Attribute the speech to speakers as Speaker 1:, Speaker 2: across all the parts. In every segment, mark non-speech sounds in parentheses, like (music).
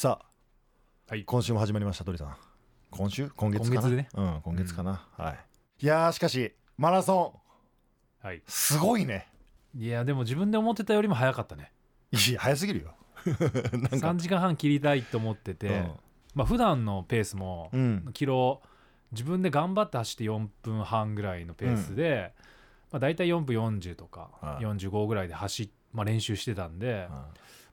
Speaker 1: さあ
Speaker 2: はい。
Speaker 1: 今週も始まりました鳥さん。今週？今月かな？
Speaker 2: 今月でね。
Speaker 1: うん今月かな、はい。いやーしかしマラソン。
Speaker 2: はい。
Speaker 1: すごいね。
Speaker 2: いや、でも自分で思ってたよりも早かったね。
Speaker 1: いや早すぎるよ。(laughs) なんか。
Speaker 2: 3時間半切りたいと思ってて、
Speaker 1: うん。
Speaker 2: まあ普段のペースも、
Speaker 1: うん。
Speaker 2: キロ、自分で頑張って走って4分半ぐらいのペースで、まあ大体4分40とか、
Speaker 1: はい。
Speaker 2: 45ぐらいで走っ、まあ練習してたんで、
Speaker 1: うん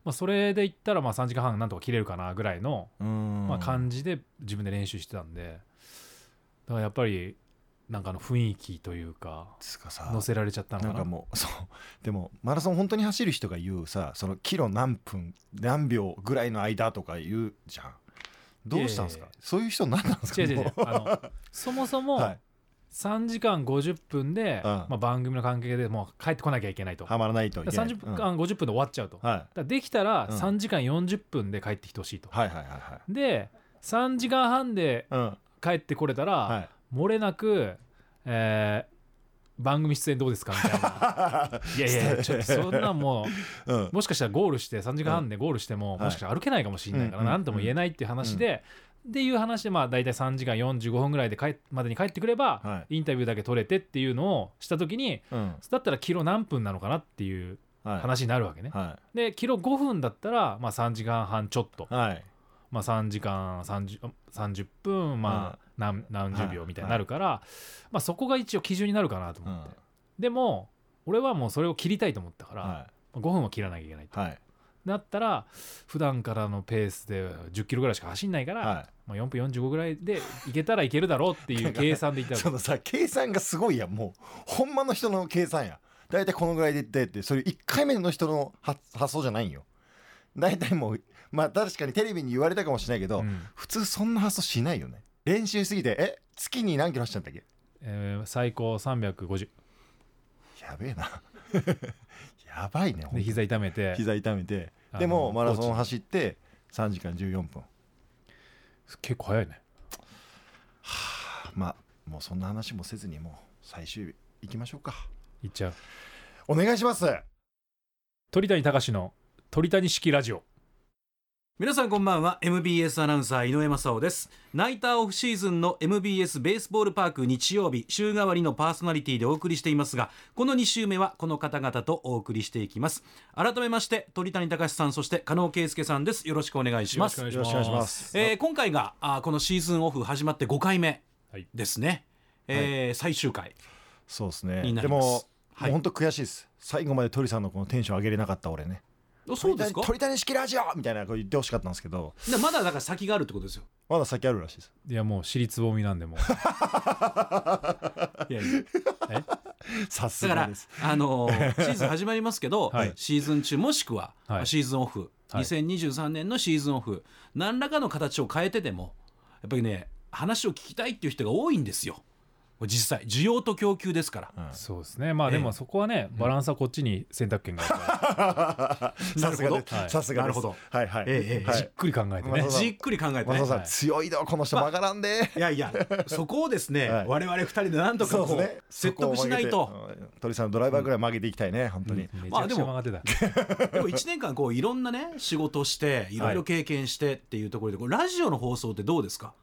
Speaker 2: まあそれで言ったらまあ3時間半なんとか切れるかなぐらいの、
Speaker 1: うん。
Speaker 2: まあ感じで自分で練習してたんで、だからやっぱり、なんかあの雰囲気というか、乗せられちゃったのかな。
Speaker 1: なんかもうそうでもマラソン本当に走る人が言うさそのキロ何分何秒ぐらいの間とか言うじゃん。どうしたんですか、そういう人何なんですか？
Speaker 2: 違う違う違う。
Speaker 1: も
Speaker 2: あのそもそも (laughs)
Speaker 1: はい
Speaker 2: 3時間50分で、
Speaker 1: うん。
Speaker 2: まあ、番組の関係でもう帰ってこなきゃいけないと。
Speaker 1: はまらないといけない。
Speaker 2: 30分間50分で終わっちゃうと。
Speaker 1: うんはい。
Speaker 2: だからできたら
Speaker 1: うん。
Speaker 2: 3時間40分で帰ってきてほしいと。
Speaker 1: はいはいはいはい。
Speaker 2: で3時間半で
Speaker 1: うん。
Speaker 2: 帰ってこれたら、
Speaker 1: はい。
Speaker 2: 漏れなく、えー番組出演どうですかみたいな。(laughs) いやいや、ちょっとそんなんもう、
Speaker 1: うん。
Speaker 2: もしかしたらゴールして3時間半でゴールしても、
Speaker 1: はい。
Speaker 2: もしかしたら歩けないかもしれないから
Speaker 1: うん
Speaker 2: 何とも言えないっていう話で、っていう話でまあ大体3時間45分ぐらいで帰までに帰ってくれば、
Speaker 1: は
Speaker 2: インタビューだけ取れてっていうのをした時に
Speaker 1: うん。
Speaker 2: だったらキロ何分なのかなっていう
Speaker 1: はい。
Speaker 2: 話になるわけね。
Speaker 1: は
Speaker 2: でキロ5分だったらまあ3時間半ちょっと。まあ、3時間 30, 30分まあ何何十秒みたいになるから、まあ、そこが一応基準になるかなと
Speaker 1: うん
Speaker 2: 思って。でも俺はもうそれを切りたいと思ったから、
Speaker 1: は
Speaker 2: 5分は切らなきゃいけないと。
Speaker 1: いはい
Speaker 2: だったら普段からのペースで10キロぐらいしか走んないから、
Speaker 1: はい。
Speaker 2: まあ、4分45ぐらいでいけたらいけるだろうっていう計算でいった (laughs)
Speaker 1: そのさ計算がすごいやんもう。ほんまの人の計算や。大体このぐらいでいってってそれ1回目の人の発発想じゃないんよ。大体もうまあ確かにテレビに言われたかもしれないけど、
Speaker 2: うん。
Speaker 1: 普通そんな発想しないよね。練習しすぎてえ月に何キロ走っちゃったっけ？
Speaker 2: えー最高350
Speaker 1: やべえな。(laughs) やばいね
Speaker 2: 膝痛めて。
Speaker 1: 膝痛めてでもマラソン走って3時間14分。
Speaker 2: 結構早いね。
Speaker 1: まあもうそんな話もせずにもう最終日行きましょうか。
Speaker 2: いっちゃう。
Speaker 1: お願いします。
Speaker 2: 鳥谷隆の鳥谷式ラジオ
Speaker 3: 皆さんこんばんは。MBS アナウンサー井上正雄です。ナイターオフシーズンの MBS ベースボールパーク日曜日週替わりのパーソナリティでお送りしていますがこの2週目はこの方々とお送りしていきます。改めまして鳥谷隆さんそして加納圭介さんです。よろしくお願いします。
Speaker 2: よろし
Speaker 1: くお願いします。
Speaker 3: えー今回があーこのシーズンオフ始まって5回目
Speaker 2: はい。
Speaker 3: ですね、えー最終回
Speaker 1: そうですね。でも、
Speaker 3: はい。
Speaker 1: もう本当悔しいです。最後まで鳥さんのこのテンション上げれなかった俺ね。
Speaker 3: あそうですか？
Speaker 1: 鳥谷式ラジオみたいなこと言ってほしかったんですけど。
Speaker 3: でまだだから先があるってことですよ。
Speaker 1: まだ先あるらしいです。
Speaker 2: いやもう尻つぼみなんでもう。(laughs)
Speaker 3: いやいや。
Speaker 2: え？
Speaker 1: さす
Speaker 3: だから
Speaker 1: がです、
Speaker 3: あのー (laughs) シーズン始まりますけど、
Speaker 2: はい。
Speaker 3: シーズン中もしくは、
Speaker 2: はい。
Speaker 3: シーズンオフ、
Speaker 2: はい。
Speaker 3: 2023年のシーズンオフ。何らかの形を変えてでもやっぱりね話を聞きたいっていう人が多いんですよ実際需要と供給ですから、
Speaker 1: うん。
Speaker 2: そうですね。まあで
Speaker 3: え。
Speaker 2: もそこはね、バランスはこっちに選択権があるから。(laughs)
Speaker 1: さすがです、
Speaker 2: はい。
Speaker 1: さすが
Speaker 3: なるほど。
Speaker 1: はいはい、
Speaker 3: ええええ
Speaker 1: はい。
Speaker 2: じっくり考えてね。
Speaker 3: じっくり考えてね。
Speaker 1: 強いどこの人曲がらんで、
Speaker 3: いやいやそこをですね、
Speaker 1: はい。
Speaker 3: 我々二人で何とかこう
Speaker 1: ね。
Speaker 3: 説得しないと。
Speaker 1: 鳥さんのドライバーぐらい曲げていきたいね、本当に、
Speaker 2: めちゃくちゃ曲がってた、(laughs)
Speaker 3: でも1年間こういろんなね仕事していろいろ経験してっていうところで、こうラジオの放送ってどうですか、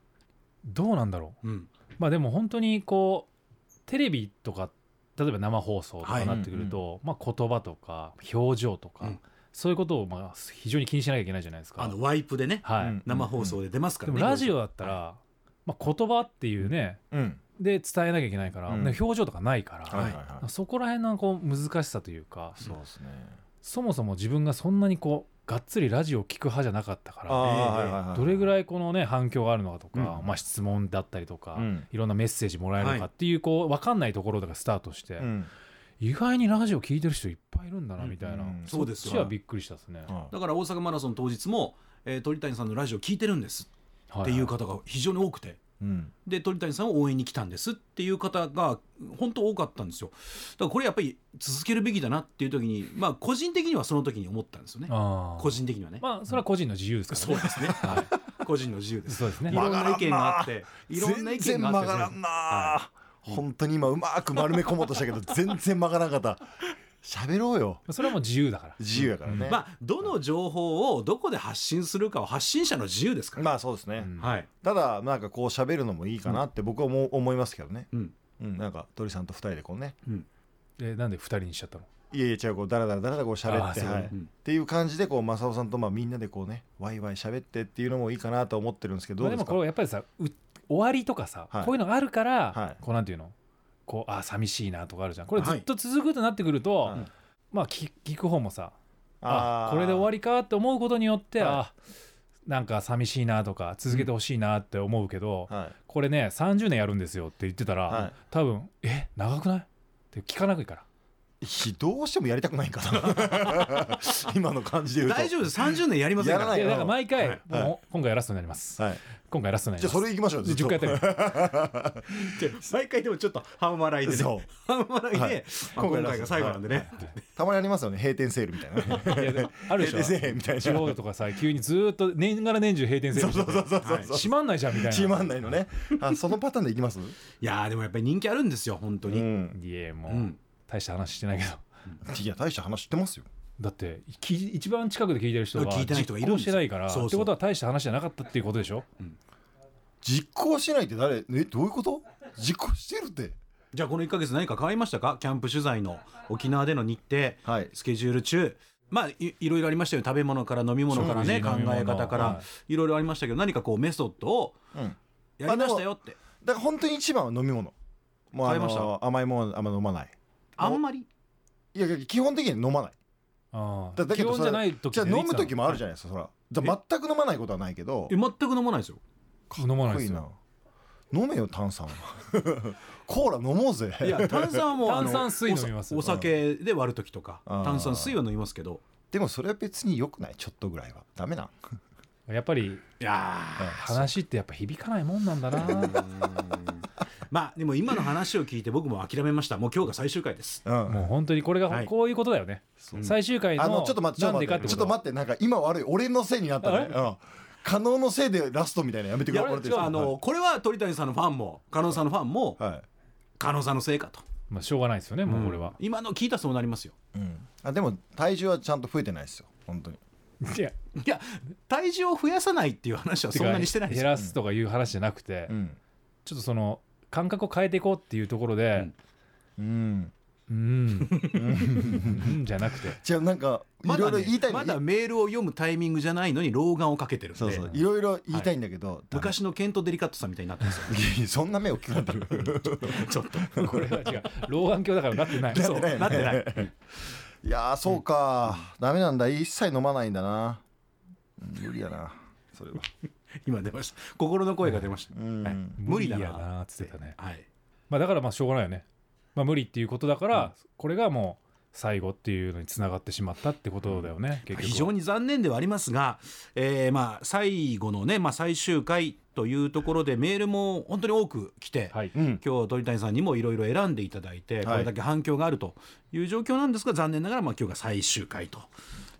Speaker 2: どうなんだろう。
Speaker 3: うん、
Speaker 2: まあでも本当にこうテレビとか例えば生放送とかなってくると、まあ、言葉とか表情とか、
Speaker 3: うん。
Speaker 2: そういうことをまあ非常に気にしなきゃいけないじゃないですか。
Speaker 3: あのワイプでね、
Speaker 2: はい。
Speaker 1: うん。
Speaker 3: 生放送で出ますからね、
Speaker 2: でもラジオだったら、まあ、言葉っていうね
Speaker 1: うん、
Speaker 2: で伝えなきゃいけないから、
Speaker 1: うん。
Speaker 2: で表情とかないから、
Speaker 1: はいはいはい、
Speaker 2: そこら辺のこう難しさというか
Speaker 1: そうですね。
Speaker 2: そもそも自分がそんなにこうがっつりラジオを聞く派じゃなかったからどれぐらいこのね反響があるのかとか、
Speaker 1: うん。
Speaker 2: まあ、質問だったりとか、
Speaker 1: うん。
Speaker 2: いろんなメッセージもらえるのかっていうこう分かんないところからスタートして、
Speaker 1: うん、
Speaker 2: 意外にラジオ聞いてる人いっぱいいるんだなみたいな、
Speaker 1: うん。
Speaker 3: そうですよ
Speaker 2: そっちはびっくりしたですね、
Speaker 1: は
Speaker 3: だから大阪マラソン当日も、えー鳥谷さんのラジオ聞いてるんですっていう方が非常に多くて、で鳥谷さんを応援に来たんですっていう方が本当多かったんですよ。だからこれやっぱり続けるべきだなっていう時にまあ個人的にはその時に思ったんですよね。個人的にはね、
Speaker 2: まあそれは個人の自由ですからね、
Speaker 3: そうですね、
Speaker 2: は
Speaker 3: 個人の自由で
Speaker 2: い、
Speaker 3: す。
Speaker 2: そうですね。
Speaker 3: いろんな意見があっていろんな意
Speaker 1: 全然
Speaker 3: 見があって。
Speaker 1: 曲がらんな、本当に今うまく丸め込もうとしたけど全然曲がらなかった喋ろうよ。
Speaker 2: それはもう自由だから。
Speaker 1: 自由やからね、
Speaker 3: まあどの情報をどこで発信するかは発信者の自由ですから、
Speaker 1: まあそうですね、
Speaker 2: うん。
Speaker 3: はい。
Speaker 1: ただなんかこう喋るのもいいかなって僕はもう思いますけどね。
Speaker 3: うん。
Speaker 1: うんなんか鳥さんと二人でこうね。
Speaker 2: でなんで二人にしちゃったの？
Speaker 1: いやいや違うこうダラダラダラダラこう喋ってはい、
Speaker 3: うん。
Speaker 1: っていう感じでこう正雄さんとまあみんなでこうねワイワイ喋ってっていうのもいいかなと思ってるんですけどどうですか？
Speaker 2: まあでもこれやっぱりさう終わりとかさ、
Speaker 1: はい。
Speaker 2: こういうのがあるから、
Speaker 1: はい。
Speaker 2: こうなんていうの？こうあ寂しいなとかあるじゃん。これず
Speaker 3: はい。
Speaker 2: っと続くとなってくると、
Speaker 1: はい。
Speaker 2: まあ聞聞く方もさあこれで終わりかって思うことによって、
Speaker 1: はい。
Speaker 2: あなんか寂しいなとか続けてほしいなって思うけど、
Speaker 1: はい。
Speaker 2: これね30年やるんですよって言ってたら、
Speaker 1: はい。
Speaker 2: 多分え長くない？って聞かなくいから。
Speaker 1: ひどうしてもやりたくないんかな。(laughs) 今の感じで言うと。
Speaker 3: 大丈夫です。30年やりませんから。
Speaker 1: やらない。
Speaker 2: いやだから毎回、
Speaker 3: はい。
Speaker 2: もう
Speaker 1: はい。
Speaker 2: 今回ラストになります、
Speaker 1: はい。
Speaker 2: 今回ラストになり
Speaker 1: じゃあ
Speaker 2: ます
Speaker 1: それ行きましょう
Speaker 2: で10回やってる (laughs)
Speaker 3: 毎回でもちょっと半笑いでね。
Speaker 1: そう。
Speaker 3: 半笑いで、
Speaker 1: はい。
Speaker 3: まあ、今回が最後なんでね、
Speaker 1: たまにありますよね。閉店セールみたいな。
Speaker 2: いやであるでしょ。
Speaker 1: 閉店セールみたいな。
Speaker 2: 地方とかさ急にずーっと年がら年中閉店セール
Speaker 1: そうそうそう
Speaker 3: はい。
Speaker 2: 閉まんないじゃんみたいな。
Speaker 1: 閉まんないのね。あそのパターンでいきます？
Speaker 3: いやーでもやっぱり人気あるんですよ本当に、
Speaker 1: うん。
Speaker 2: いやもう、
Speaker 3: うん
Speaker 2: 大した話してないけど。
Speaker 1: いや大した話してますよ。
Speaker 2: だってき一番近くで聞いてる人が
Speaker 3: 聞いてない人がいる
Speaker 2: してないから
Speaker 3: そうそう。
Speaker 2: ってことは大した話じゃなかったっていうことでしょ？
Speaker 1: 実行しないって誰？えどういうこと？実行してるって。
Speaker 3: じゃあこの1か月何か変わりましたか？キャンプ取材の沖縄での日程
Speaker 1: はい。
Speaker 3: スケジュール中。まあいいろいろありましたよ。食べ物から飲み物からね考え方から、
Speaker 2: はい。
Speaker 3: ろいろありましたけど何かこうメソッドを
Speaker 1: うん。
Speaker 3: やりましたよって。
Speaker 1: だから本当に一番は飲み物。もう甘いものあんま飲まない
Speaker 3: あんまり？
Speaker 1: いやいや基本的に飲まない。
Speaker 2: ああ
Speaker 1: だだけどそれ
Speaker 2: 基本じゃない時
Speaker 1: じゃあ飲む時もあるじ
Speaker 2: ゃ
Speaker 1: ゃないですかそら。じゃあ全く飲まないことはないけど。
Speaker 3: え全く飲まないですよ。
Speaker 2: 飲まないですよ。
Speaker 1: 飲めよ炭酸 (laughs) コーラ飲もうぜ。
Speaker 3: いや炭酸はもう (laughs) あの
Speaker 2: 炭酸水飲みます。
Speaker 3: おお酒で割る時とか
Speaker 1: あー。
Speaker 3: 炭酸水は飲みますけど。
Speaker 1: でもそれは別に良くないちょっとぐらいは。ダメな。ん
Speaker 2: やっぱり
Speaker 3: いや
Speaker 2: 話ってやっぱ響かないもんなんだな。
Speaker 3: ー (laughs) まあでも今の話を聞いて僕も諦めました。もう今日が最終回です。
Speaker 1: うん。
Speaker 2: もう本当にこれが
Speaker 3: はい。
Speaker 2: こういうことだよね、最終回の
Speaker 1: あのちょっと待ってちょっと待
Speaker 2: なんでかってこと
Speaker 1: ってちょっと待ってなんか今悪い。俺のせいになったね。うん。可能のせいでラストみたいなのやめてくれもらっていいですか
Speaker 3: あのこれは鳥谷さんのファンも加納さんのファンも
Speaker 1: はい、
Speaker 3: さんのせいかと。
Speaker 2: まあしょうがないですよねもうこれは、
Speaker 3: 今の聞いたらそうなりますよ。
Speaker 1: うん、あでも体重はちゃんと増えてないですよ。本当に。
Speaker 2: いや。
Speaker 3: いや体重を増やさないっていう話はそんなにしてないですよ。
Speaker 2: 減らすとかいう話じゃなくて、
Speaker 1: うん。
Speaker 2: ちょっとその感覚を変えていこうっていうところで
Speaker 1: うん。
Speaker 2: うん。うん。じゃなくて。
Speaker 1: じゃあなんかいろいろ
Speaker 3: まだね
Speaker 1: 言いたいの
Speaker 3: まだメールを読むタイミングじゃないのに老眼をかけてるんで
Speaker 1: そうそう。いろいろ言いたいんだけど、
Speaker 3: 昔のケント・デリカットさんみたいになってます。よ
Speaker 1: そんな目大きくなってる
Speaker 3: ちょっと。
Speaker 2: これは違う。老眼鏡だからなってない。
Speaker 3: そう。なってない。(laughs)
Speaker 1: いやーそうか、ダメなんだ。一切飲まないんだな。うん無理やな。それは
Speaker 3: 今出ました。心の声が出ました、
Speaker 1: うん、
Speaker 3: はい。無理だな
Speaker 2: やなっつってたね。
Speaker 3: はい。
Speaker 2: まあだからまあしょうがないよね。まあ無理っていうことだから、これがもう最後っていうのにつながってしまったってことだよね、結局
Speaker 3: 非常に残念ではありますが、えーまあ最後のね、まあ、最終回というところでメールも本当に多く来て、
Speaker 2: はい、
Speaker 1: うん。
Speaker 3: 今日鳥谷さんにもいろいろ選んでいただいて、
Speaker 1: はい。
Speaker 3: これだけ反響があるという状況なんですが残念ながらまあ今日が最終回と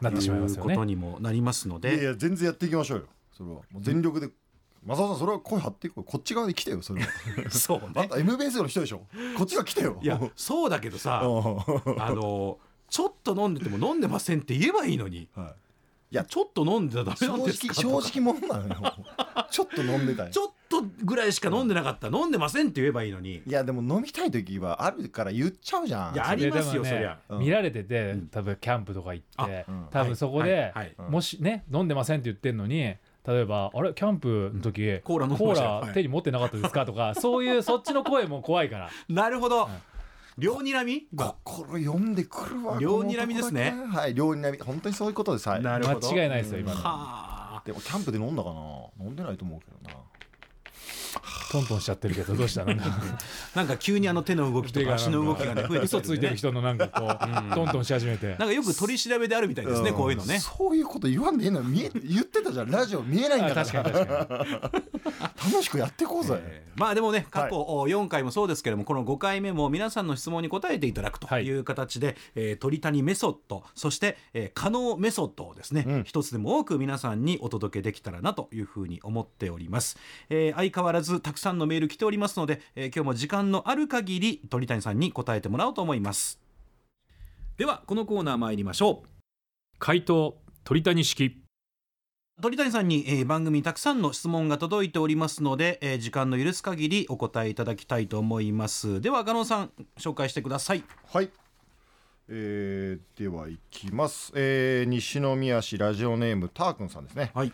Speaker 2: なってしまいますよね。
Speaker 3: ことにもなりますの
Speaker 1: いやい
Speaker 3: で。
Speaker 1: や全然やっていきましょうよそれは。もう全力で。正雄さんそれは声張っていこう。こっち側に来てよそれは。(laughs)
Speaker 3: そうね。
Speaker 1: あんた MBS の人でしょ。こっちが来てよ。
Speaker 3: いやそうだけどさ (laughs)
Speaker 1: うん。
Speaker 3: あのちょっと飲んでても飲んでませんって言えばいいのに。
Speaker 1: はい。
Speaker 3: いやちょっと飲んでたらダメ
Speaker 1: 正直
Speaker 3: なんですか？
Speaker 1: 正直者なのよ。ちょっと飲んでたい
Speaker 3: ちょっとぐらいしか飲んでなかった。ら飲んでませんって言えばいいのに。
Speaker 1: いやでも飲みたい時はあるから言っちゃうじゃん。
Speaker 3: いやありますよ
Speaker 2: ね
Speaker 3: そりゃ。
Speaker 1: うん。
Speaker 2: 見られてて、
Speaker 3: うん。
Speaker 2: 多分キャンプとか行って、
Speaker 1: うん
Speaker 2: 多分そこで、
Speaker 3: はいはい
Speaker 1: うん。
Speaker 2: もしね飲んでませんって言ってんのに例えばあれ？キャンプの時、
Speaker 3: コーラ飲んで
Speaker 2: コー
Speaker 3: ましたよはい。
Speaker 2: ラ手に持ってなかったですか？とか (laughs) そういうそっちの声も怖いから。
Speaker 3: なるほど。両睨み？
Speaker 1: 心読んでくるわ
Speaker 3: 両睨みですね。
Speaker 1: はい両睨み。本当にそういうことです。はい。
Speaker 3: なるほど。
Speaker 2: 間違いないですよ今の。
Speaker 3: はあ
Speaker 1: でもキャンプで飲んだかな？飲んでないと思うけどな
Speaker 2: トントンしちゃってるけどどうしたなんか
Speaker 3: なんか急にあの手の動きとか足の動きがね増えて
Speaker 2: 嘘ついてる人のなんかこう、トントンし始めて。
Speaker 3: なんかよく取り調べであるみたいですね、
Speaker 1: ん。
Speaker 3: こういうのね。
Speaker 1: そういうこと言わんでいいの見え言ってたじゃん。ラジオ見えないんだか
Speaker 2: あ確から。(laughs)
Speaker 1: 楽しくやっていこうぜ、
Speaker 3: えーまあでもね過去4回もそうですけれども、この5回目も皆さんの質問に答えていただくとい。う形で、えー鳥谷メソッドそして、えー可能メソッドをですね、
Speaker 1: うん。
Speaker 3: 一つでも多く皆さんにお届けできたらなというふうに思っております、えー相変わらずたくさんのメール来ておりますので、えー今日も時間のある限り鳥谷さんに答えてもらおうと思います。ではこのコーナー参りましょう。
Speaker 2: 回答鳥谷式。
Speaker 3: 鳥谷さんに、えー番組にたくさんの質問が届いておりますので、えー時間の許す限りお答えいただきたいと思います。では加納さん紹介してください。
Speaker 1: はい、えーではいきます、えー西宮市ラジオネームたーくんさんですね、
Speaker 3: はい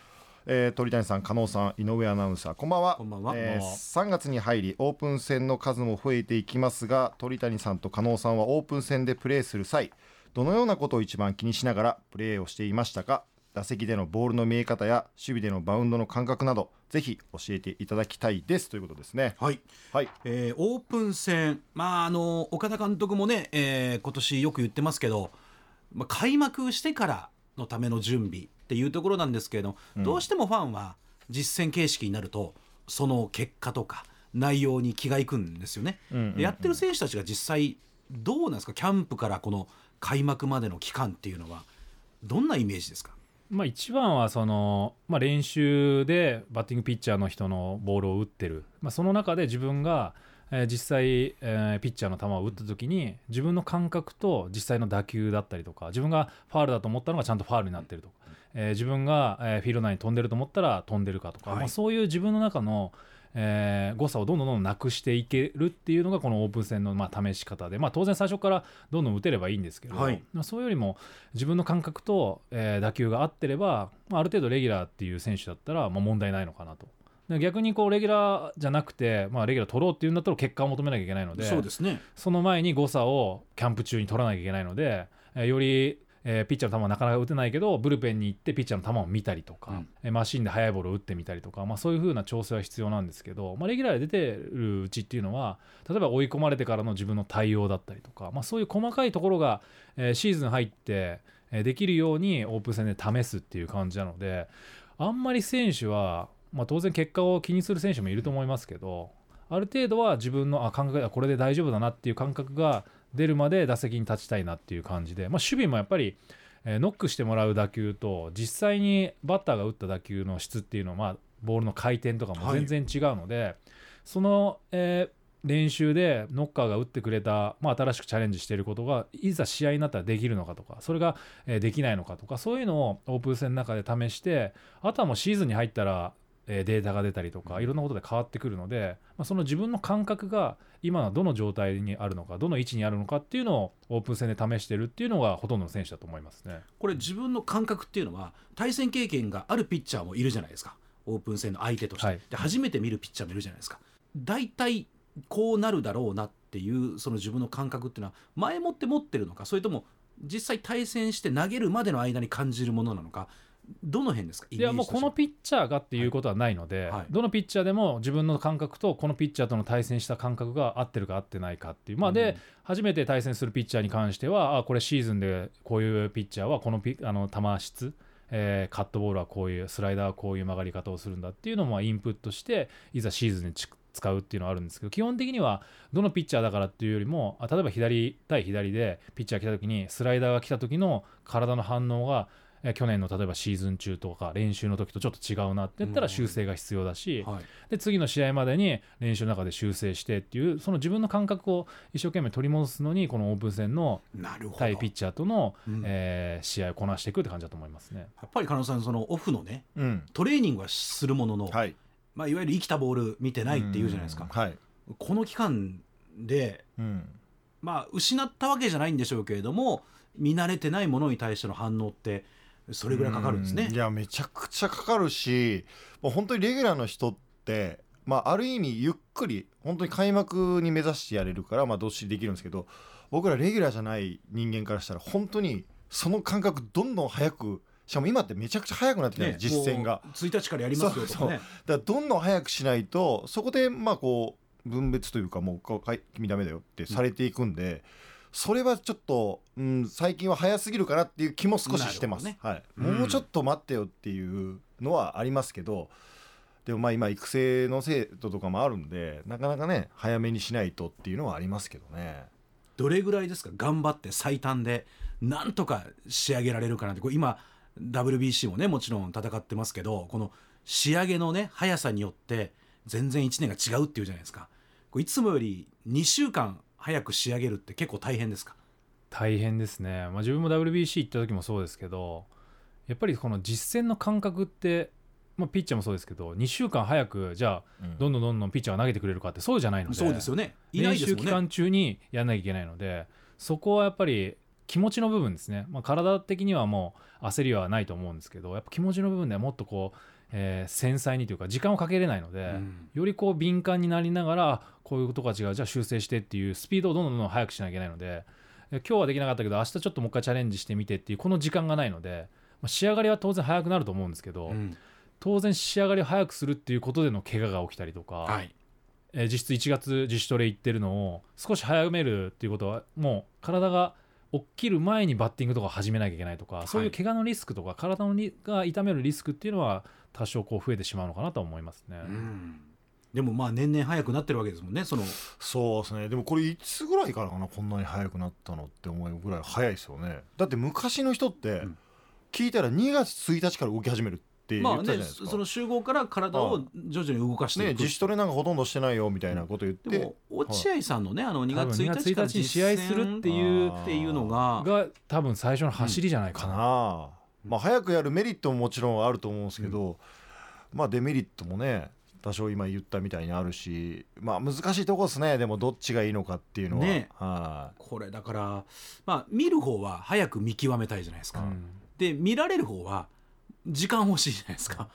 Speaker 1: えー鳥谷さん加納さん井上アナウンサーこんばんは。
Speaker 3: こんばんは。
Speaker 1: えー
Speaker 2: こんばんは。
Speaker 1: 3月に入りオープン戦の数も増えていきますが鳥谷さんと加納さんはオープン戦でプレーする際どのようなことを一番気にしながらプレーをしていましたか？打席でのボールの見え方や守備でのバウンドの感覚などぜひ教えていただきたいです。ということですね。
Speaker 3: はい。
Speaker 1: はい。
Speaker 3: えーオープン戦、まあ、あの岡田監督もね、えー今年よく言ってますけど、まあ、開幕してからのための準備っていうところなんですけれど、どうしてもファンは実戦形式になるとその結果とか内容に気がいくんですよね。
Speaker 1: うんうんうん。
Speaker 3: でやってる選手たちが実際どうなんですか？キャンプからこの開幕までの期間っていうのはどんなイメージですか？
Speaker 2: まあ、一番はその、まあ、練習でバッティングピッチャーの人のボールを打ってる、まあ、その中で自分が、えー実際、えーピッチャーの球を打った時に自分の感覚と実際の打球だったりとか自分がファールだと思ったのがちゃんとファールになってるとか、えー自分が、えーフィールド内に飛んでると思ったら飛んでるかとか、
Speaker 3: はい。
Speaker 2: まあ、そういう自分の中の、えー誤差をどんどんどんどんなくしていけるっていうのがこのオープン戦のまあ試し方で、まあ、当然最初からどんどん打てればいいんですけど、
Speaker 3: はい。
Speaker 2: まあ、そういうよりも自分の感覚と、えー打球が合ってれば、まあ、ある程度レギュラーっていう選手だったら、まあ、問題ないのかなと。で逆にこうレギュラーじゃなくて、まあ、レギュラー取ろうっていうんだったら結果を求めなきゃいけないので
Speaker 3: そうですね。
Speaker 2: その前に誤差をキャンプ中に取らなきゃいけないので、えーより、えーピッチャーの球はなかなか打てないけどブルペンに行ってピッチャーの球を見たりとか、
Speaker 3: うん。
Speaker 2: えーマシンで速いボールを打ってみたりとか、まあ、そういう風な調整は必要なんですけど、まあ、レギュラーで出てるうちっていうのは例えば追い込まれてからの自分の対応だったりとか、まあ、そういう細かいところが、えーシーズン入って、えーできるようにオープン戦で試すっていう感じなのであんまり選手は、まあ、当然結果を気にする選手もいると思いますけどある程度は自分のあ感覚がこれで大丈夫だなっていう感覚が出るまで打席に立ちたいなっていう感じで、まあ、守備もやっぱり、えーノックしてもらう打球と実際にバッターが打った打球の質っていうのは、まあ、ボールの回転とかも全然違うので、その、えー練習でノッカーが打ってくれた、まあ、新しくチャレンジしていることがいざ試合になったらできるのかとかそれが、えーできないのかとかそういうのをオープン戦の中で試してあとはもうシーズンに入ったら、えーデータが出たりとかいろんなことで変わってくるので、まあ、その自分の感覚が今のどの状態にあるのかどの位置にあるのかっていうのをオープン戦で試してるっていうのがほとんどの選手だと思いますね。
Speaker 3: これ自分の感覚っていうのは対戦経験があるピッチャーもいるじゃないですか。オープン戦の相手として、
Speaker 2: はい。
Speaker 3: で初めて見るピッチャーもいるじゃないですか。大体こうなるだろうなっていうその自分の感覚っていうのは前もって持ってるのかそれとも実際対戦して投げるまでの間に感じるものなのかどの辺ですか？
Speaker 2: いやもうこのピッチャーがっていうことはないので、
Speaker 3: はい。
Speaker 2: どのピッチャーでも自分の感覚とこのピッチャーとの対戦した感覚が合ってるか合ってないかっていう、まあ、で、
Speaker 3: うん。
Speaker 2: 初めて対戦するピッチャーに関してはあこれシーズンでこういうピッチャーはこのピあの球質、えーカットボールはこういうスライダーはこういう曲がり方をするんだっていうのもまあインプットしていざシーズンにち使うっていうのはあるんですけど基本的にはどのピッチャーだからっていうよりもあ例えば左対左でピッチャーが来た時にスライダーが来た時の体の反応がえー去年の例えばシーズン中とか練習の時とちょっと違うなって言ったら修正が必要だし、
Speaker 3: はい。
Speaker 2: で次の試合までに練習の中で修正してっていうその自分の感覚を一生懸命取り戻すのにこのオープン戦の対ピッチャーとの、
Speaker 3: うん。
Speaker 2: えー試合をこなしていくって感じだと思いますね。
Speaker 3: やっぱり加納さんそのオフのね
Speaker 1: うん。
Speaker 3: トレーニングはするものの、
Speaker 1: はい。
Speaker 3: まあ、いわゆる生きたボール見てないっていうじゃないですか、
Speaker 1: うん。はい。
Speaker 3: この期間で
Speaker 1: うん。
Speaker 3: まあ失ったわけじゃないんでしょうけれども見慣れてないものに対しての反応ってそれぐらいかかるんですね
Speaker 1: う。いやめちゃくちゃかかるしもう本当にレギュラーの人って、まあ、ある意味ゆっくり本当に開幕に目指してやれるから、まあ、どっしりできるんですけど僕らレギュラーじゃない人間からしたら本当にその感覚どんどん早くしかも今ってめちゃくちゃ早くなってきてる、
Speaker 3: ね
Speaker 1: 実践が。
Speaker 3: もう1日からやりますよとかね
Speaker 1: だからどんどん早くしないとそこでまあこう分別というかもうこうかい君ダメだよってされていくんで、それはちょっと、うん、最近は早すぎるかなっていう気も少ししてます、
Speaker 3: なる
Speaker 1: はい。
Speaker 3: うん。
Speaker 1: もうちょっと待ってよっていうのはありますけどでもまあ今育成の制度とかもあるんでなかなかね早めにしないとっていうのはありますけどね。
Speaker 3: どれぐらいですか？頑張って最短でなんとか仕上げられるかなって。これ今 WBC もねもちろん戦ってますけどこの仕上げのね速さによって全然1年が違うっていうじゃないですか。これいつもより2週間早く仕上げるって結構大変ですか？
Speaker 2: 大変ですね、まあ、自分も WBC 行った時もそうですけどやっぱりこの実戦の感覚って、まあ、ピッチャーもそうですけど2週間早くじゃあどんどんどんどんピッチャーが投げてくれるかってそうじゃないので
Speaker 3: そうですよね。いない
Speaker 2: 練習期
Speaker 3: ですもんね。
Speaker 2: 間中にやんなきゃいけないのでそこはやっぱり気持ちの部分ですね、まあ、体的にはもう焦りはないと思うんですけどやっぱ気持ちの部分ではもっとこう、えー繊細にというか時間をかけれないので、
Speaker 3: うん。
Speaker 2: よりこう敏感になりながらこういうことが違うじゃあ修正してっていうスピードをどんどんどん速くしなきゃいけないのでえ今日はできなかったけど明日ちょっともう一回チャレンジしてみてっていうこの時間がないので、まあ、仕上がりは当然速くなると思うんですけど、
Speaker 3: うん。
Speaker 2: 当然仕上がりを速くするっていうことでの怪我が起きたりとか、
Speaker 3: はい。
Speaker 2: えー実質1月自主トレ行ってるのを少し早めるっていうことはもう体が起きる前にバッティングとか始めなきゃいけないとか、そういう怪我のリスクとか体のにが痛めるリスクっていうのは多少こう増えてしまうのかなとは思いますね。
Speaker 3: うん。でもまあ年々早くなってるわけですもんねその。
Speaker 1: そうですね。でもこれいつぐらいからかなこんなに早くなったのって思うぐらい早いですよね。だって昔の人って
Speaker 3: ん。
Speaker 1: 聞いたら2月1日から動き始めるって言
Speaker 3: まあね
Speaker 1: ってたじゃないですか、
Speaker 3: その集合から体を徐々に動かしていく。
Speaker 1: ね自主トレなんかほとんどしてないよみたいなこと言って、
Speaker 3: でも落合さんのねあの2
Speaker 2: 多分
Speaker 3: 月1日から
Speaker 2: 2月1日に試合するっていう
Speaker 3: っていうのが
Speaker 2: が多分最初の走りじゃないか
Speaker 1: か
Speaker 2: な。
Speaker 1: な、まあ、早くやるメリットももちろんあると思うんですけど、まあデメリットもね多少今言ったみたいにあるしまあ難しいとこですねでもどっちがいいのかっていうのは、
Speaker 3: ね。
Speaker 1: は
Speaker 3: これだからまあ見る方は早く見極めたいじゃないですか、
Speaker 2: うん。
Speaker 3: で見られる方は時間欲しいじゃないですか。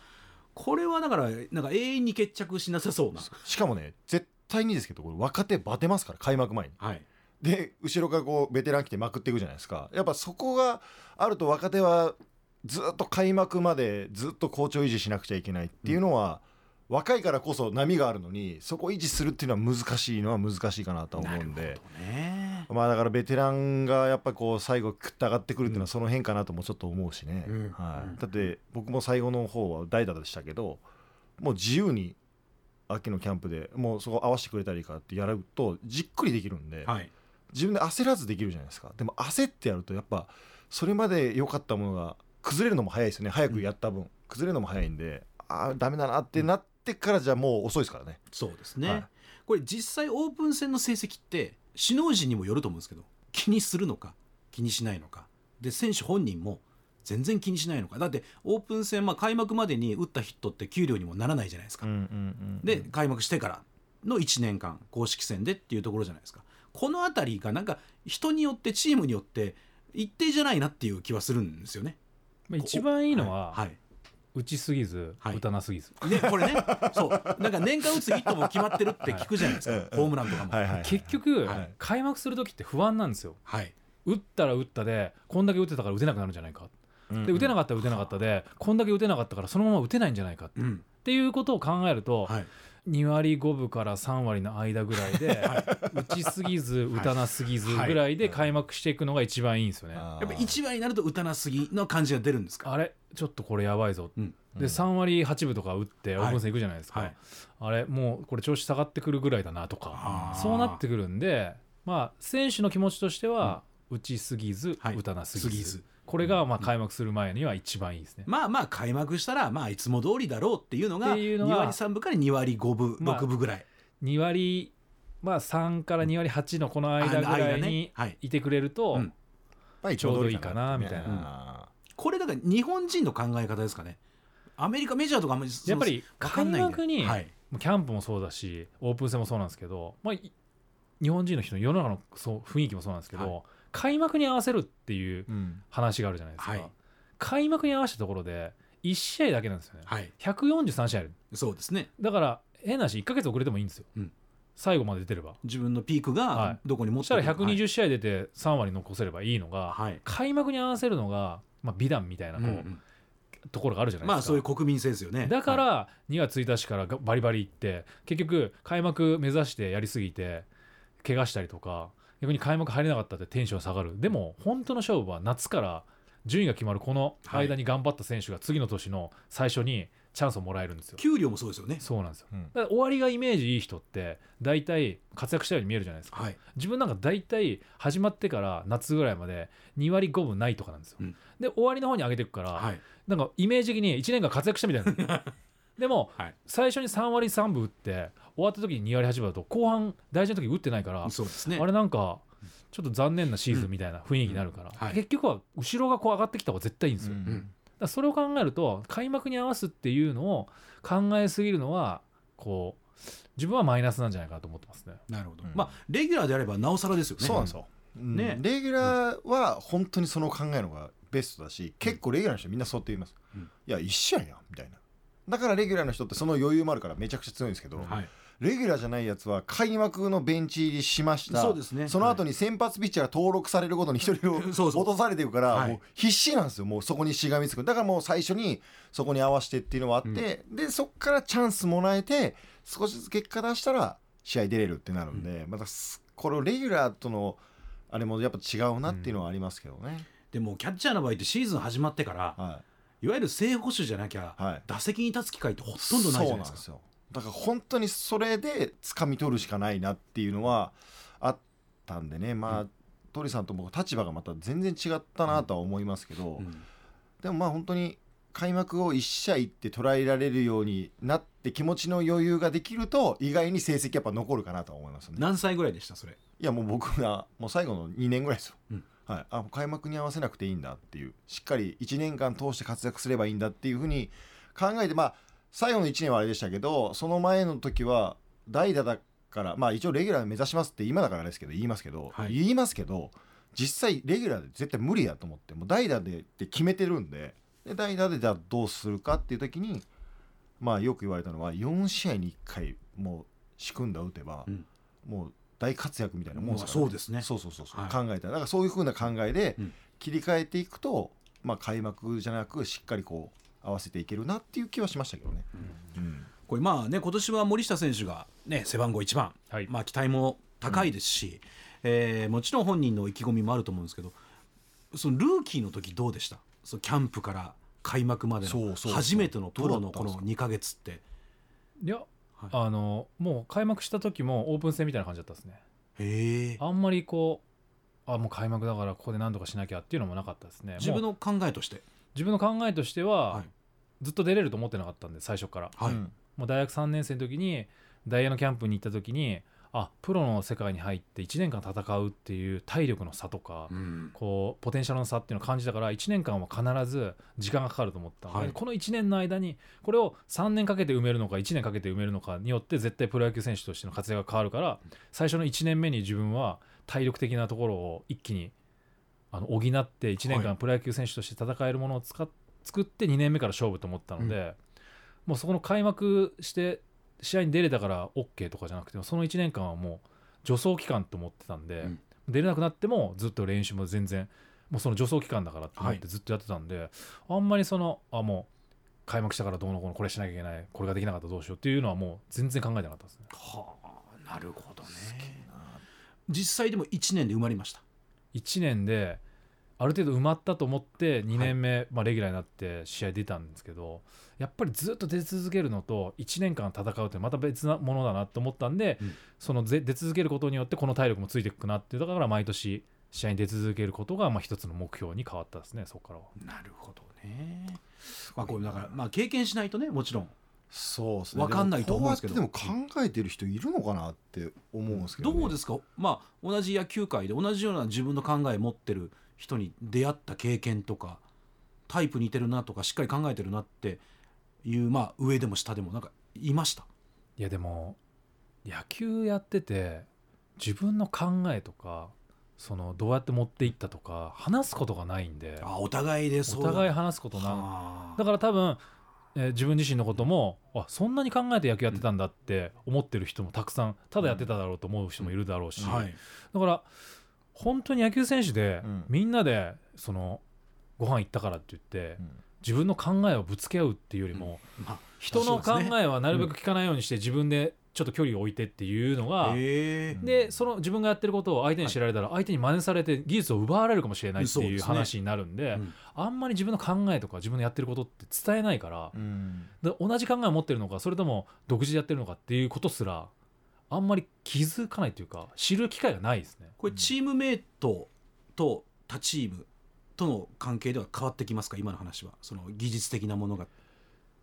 Speaker 3: これはだからなんか永遠に決着しなさそうな。い
Speaker 1: しかもね絶対にですけどこれ若手バテますから開幕前に。
Speaker 3: はい。
Speaker 1: で後ろからこうベテラン来てまくっていくじゃないですか。やっぱそこがあると若手はずっと開幕までずっと好調維持しなくちゃいけないっていうのは、若いからこそ波があるのにそこを維持するっていうのは難しいのは難しいかなとは思うんで。
Speaker 3: ね。
Speaker 1: まあだからベテランがやっぱこう最後クッと上がってくるっていうのはその辺かなともちょっと思うしね、
Speaker 3: うん。
Speaker 1: はい、だって僕も最後の方は代打でしたけどもう自由に秋のキャンプでもうそこ合わせてくれたりかってやるとじっくりできるんで、
Speaker 3: はい。
Speaker 1: 自分で焦らずできるじゃないですか。でも焦ってやるとやっぱそれまで良かったものが崩れるのも早いですよね。早くやった分、崩れるのも早いんでああダメだなってなってからじゃもう遅いですからね、
Speaker 3: そうですね、
Speaker 1: はい。
Speaker 3: これ実際オープン戦の成績って首脳陣にもよると思うんですけど気にするのか気にしないのか。で選手本人も全然気にしないのか。だってオープン戦、まあ、開幕までに打ったヒットって給料にもならないじゃないですか、で開幕してからの1年間公式戦でっていうところじゃないですか。この辺りがなんか人によってチームによって一定じゃないなっていう気はするんですよね。
Speaker 2: まあ一番いいのは、
Speaker 3: はい
Speaker 2: 打ちすぎず、
Speaker 3: はい。
Speaker 2: 打たなすぎず。
Speaker 3: ね、これねそう。なんか年間打つヒットも決まってるって聞くじゃないですか、
Speaker 1: はい
Speaker 3: ホームランとかも。
Speaker 1: はいはい
Speaker 2: 結局、
Speaker 3: はい。
Speaker 2: 開幕する時って不安なんですよ。
Speaker 3: はい。
Speaker 2: 打ったら打ったでこんだけ打てたから打てなくなるんじゃないか、
Speaker 1: うん
Speaker 2: で打てなかったら打てなかったでこんだけ打てなかったからそのまま打てないんじゃないかっ
Speaker 3: うん。
Speaker 2: ていうことを考えると、
Speaker 3: はい
Speaker 2: 2割5分から3割の間ぐらいで、(laughs) 打ちすぎず打たなすぎずぐらいで開幕していくのが一番いいんですよね。
Speaker 3: やっぱ1割になると打たなすぎの感じが出るんですか？
Speaker 2: あれちょっとこれやばいぞ、
Speaker 3: うん。
Speaker 2: で3割8分とか打ってオープン戦行くじゃないですか、
Speaker 3: はい。
Speaker 2: あれもうこれ調子下がってくるぐらいだなとかそうなってくるんでまあ選手の気持ちとしては、打ちすぎず、
Speaker 3: はい。
Speaker 2: 打たなすぎず。
Speaker 3: すぎず
Speaker 2: これがまあ開幕する前には一番いいですね。
Speaker 3: まあまあ開幕したらまあいつも通りだろうっていうのが
Speaker 2: っていうの
Speaker 3: 2
Speaker 2: が
Speaker 3: 割3分から2割5分
Speaker 2: まあ
Speaker 3: 6分ぐらい。
Speaker 2: 2割まあ3から2割8のこの間ぐらいに
Speaker 3: はい。
Speaker 2: いてくれると、ちょうどいいかなみたいな。
Speaker 1: な。
Speaker 3: これだから日本人の考え方ですかね。アメリカメジャーとかあんまり
Speaker 2: やっぱり開幕に
Speaker 3: はい。
Speaker 2: キャンプもそうだしオープン戦もそうなんですけど、まあ、い日本人の人の世の中のそう雰囲気もそうなんですけど、
Speaker 3: はい
Speaker 2: 開幕に合わせるっていう
Speaker 1: うん
Speaker 2: 話があるじゃないですか、
Speaker 3: はい。
Speaker 2: 開幕に合わせたところで1試合だけなんですよね、
Speaker 3: はい。
Speaker 2: 143試合ある。
Speaker 3: そうですね。
Speaker 2: だから変なし1ヶ月遅れてもいいんですよ、
Speaker 3: うん。
Speaker 2: 最後まで出てれば。
Speaker 3: 自分のピーク
Speaker 2: はい。
Speaker 3: がどこに持って
Speaker 2: そしたら
Speaker 3: はい
Speaker 2: 120試合出て3割残せればいいのが、
Speaker 3: はい。
Speaker 2: 開幕に合わせるのが、まあ、美談みたいなこう、
Speaker 3: うんうん。
Speaker 2: ところがあるじゃないですか、
Speaker 3: まあそういう国民性ですよね。
Speaker 2: だか
Speaker 3: はい。
Speaker 2: ら2月1日からがバリバリいって結局開幕目指してやりすぎて怪我したりとか逆に開幕入れなかったってテンション下がる。でも本当の勝負は夏から順位が決まるこの間に頑張った選手が次の年の最初にチャンスをもらえるんですよ。
Speaker 3: 給料もそうですよね。
Speaker 2: そうなんですよ。
Speaker 1: うん。
Speaker 2: だから終わりがイメージいい人って大体活躍したように見えるじゃないですか、
Speaker 3: はい。
Speaker 2: 自分なんか大体始まってから夏ぐらいまで2割5分ないとかなんですよ、
Speaker 3: うん。
Speaker 2: で終わりの方に上げていくから、
Speaker 3: はい。
Speaker 2: なんかイメージ的に1年間活躍したみたいな。(laughs) でも、
Speaker 3: はい。
Speaker 2: 最初に3割3分打って終わった時に2割8分だと後半大事な時打ってないから
Speaker 3: そうですね。
Speaker 2: あれなんかちょっと残念なシーズンみたいな雰囲気になるから、
Speaker 3: はい。
Speaker 2: 結局は後ろがこう上がってきた方が絶対いいんですよ、
Speaker 1: うん
Speaker 2: らそれを考えると開幕に合わすっていうのを考えすぎるのはこう自分はマイナスなんじゃないかなと思ってますね。
Speaker 3: なるほど、
Speaker 1: うん。
Speaker 3: まあレギュラーであればなおさらですよね。
Speaker 1: そうなんですよ、うん。
Speaker 3: ね。
Speaker 1: レギュラーは本当にその考えのがベストだし、結構レギュラーの人みんなそうって言います、
Speaker 3: うん。
Speaker 1: いや一緒やんみたいな。だからレギュラーの人ってその余裕もあるからめちゃくちゃ強いんですけど、
Speaker 3: はい
Speaker 1: レギュラーじゃないやつは開幕のベンチ入りしました。
Speaker 3: そうですね。
Speaker 1: その後に先発ピッチャーが登録されるごとに一人を落とされていくから
Speaker 3: はい。
Speaker 1: もう必死なんですよ。もうそこにしがみつく。だからもう最初にそこに合わせてっていうのもあって、でそこからチャンスもらえて少しずつ結果出したら試合出れるってなるんで、またすこれをレギュラーとのあれもやっぱ違うなっていうのはありますけどね、
Speaker 3: でもキャッチャーの場合ってシーズン始まってから
Speaker 1: はい
Speaker 3: わゆる正捕手じゃなきゃ、
Speaker 1: はい。
Speaker 3: 打席に立つ機会ってほとんどないじゃないですか。
Speaker 1: そうなんですよだから本当にそれで掴み取るしかないなっていうのはあったんでね。まあ、
Speaker 3: う
Speaker 1: 鳥さんと僕立場がまた全然違ったなとは思いますけど、
Speaker 3: うん。
Speaker 1: でもまあ本当に開幕を1試合って捉えられるようになって気持ちの余裕ができると意外に成績やっぱ残るかなとは思いますね。
Speaker 3: 何歳ぐらいでしたそれ？
Speaker 1: いやもう僕がもう最後の2年ぐらいですよ。
Speaker 3: うん。
Speaker 1: はい、あ開幕に合わせなくていいんだっていう。しっかり1年間通して活躍すればいいんだっていうふうに考えてまあ最後の1年はあれでしたけどその前の時は代打だからまあ一応レギュラー目指しますって今だからですけど言いますけど、
Speaker 3: はい。
Speaker 1: 言いますけど実際レギュラーで絶対無理やと思ってもう代打でって決めてるんでで代打でじゃあどうするかっていう時にまあよく言われたのは4試合に1回もう仕組んだ打てば、
Speaker 3: うん。
Speaker 1: もう大活躍みたいなもんですから、
Speaker 3: まあそうですね。
Speaker 1: そうそうそうそう、
Speaker 3: はい。
Speaker 1: 考えたら。だからそういうふうな考えで
Speaker 3: うん。
Speaker 1: 切り替えていくと、まあ開幕じゃなくしっかりこう合わせていけるなっていう気はしましたけどね。うん。
Speaker 3: これまあね今年は森下選手がね背番号1番、
Speaker 2: はい。
Speaker 3: まあ期待も高いですし、えーもちろん本人の意気込みもあると思うんですけどそのルーキーの時どうでした？そのキャンプから開幕までの初めてのプロのこの
Speaker 1: どうだったんですか
Speaker 3: ？2か月って。
Speaker 2: いや、あのもう開幕した時もオープン戦みたいな感じだったですね。
Speaker 3: へえ。
Speaker 2: あんまりこうあもう開幕だからここで何とかしなきゃっていうのもなかったですね。
Speaker 3: 自分の考えとして。
Speaker 2: 自分の考えとしては、
Speaker 3: はい
Speaker 2: ずっと出れると思ってなかったんで最初から。
Speaker 3: はい、
Speaker 1: うん。
Speaker 2: もう大学3年生の時にダイヤのキャンプに行った時にあプロの世界に入って1年間戦うっていう体力の差とか、
Speaker 3: うん。
Speaker 2: こうポテンシャルの差っていうのを感じたから1年間は必ず時間がかかると思ったので、
Speaker 3: はい。
Speaker 2: この1年の間にこれを3年かけて埋めるのか1年かけて埋めるのかによって絶対プロ野球選手としての活躍が変わるから最初の1年目に自分は体力的なところを一気にあの補って1年
Speaker 3: はい。
Speaker 2: 間プロ野球選手として戦えるものを使っ作って2年目から勝負と思ったので、もうそこの開幕して試合に出れたから OK とかじゃなくてその1年間はもう助走期間と思ってたんで、
Speaker 3: うん。
Speaker 2: 出れなくなってもずっと練習も全然もうその助走期間だからって思っ
Speaker 3: はい。
Speaker 2: てずっとやってたんで、あんまりそのあもう開幕したからどうのこうのこれしなきゃいけないこれができなかったらどうしようっていうのはもう全然考えてなかったですね。
Speaker 3: はあなるほどね。実際でも1年で埋まりました。
Speaker 2: 1年である程度埋まったと思って2年目、まあ、レギュラーになって試合出たんですけどやっぱりずっと出続けるのと1年間戦うってまた別なものだなって思ったんで、
Speaker 3: うん。
Speaker 2: そのぜ出続けることによってこの体力もついていくなっていうだから毎年試合に出続けることがまあ一つの目標に変わったですねそこからは。
Speaker 3: なるほどね。まあこれだからまあ経験しないとねもちろん。
Speaker 1: そうですね。
Speaker 3: わかんないと思うんですけど。
Speaker 1: でもこうやってでも考えてる人いるのかなって思うんですけど、ね、
Speaker 3: どうですか？まあ同じ野球界で同じような自分の考え持ってる人に出会った経験とかタイプ似てるなとかしっかり考えてるなっていうまあ上でも下でもなんかいました？
Speaker 2: いやでも野球やってて自分の考えとかそのどうやって持っていったとか話すことがないんで。
Speaker 3: あお互いでそうだ。
Speaker 2: お互い話すことな
Speaker 3: はあ。
Speaker 2: だから多分、えー自分自身のこともあそんなに考えて野球やってたんだって思ってる人もたくさんただやってただろうと思う人もいるだろうし、
Speaker 3: はい。
Speaker 2: だから本当に野球選手で、
Speaker 1: うん。
Speaker 2: みんなでそのご飯行ったからって言って、
Speaker 1: うん。
Speaker 2: 自分の考えをぶつけ合うっていうよりも、
Speaker 3: まあ
Speaker 2: 人の考えはなるべく聞かないようにして自分でちょっと距離を置いてっていうのが、でその自分がやってることを相手に知られたら相手に真似されて技術を奪われるかもしれないっていう話になるんで
Speaker 3: うん。
Speaker 2: あんまり自分の考えとか自分のやってることって伝えないから
Speaker 1: うん。
Speaker 2: で同じ考えを持ってるのかそれとも独自でやってるのかっていうことすらあんまり気づかないというか知る機会がないですね。
Speaker 3: これチームメイトと他チームとの関係では変わってきますか？今の話は。その技術的なものが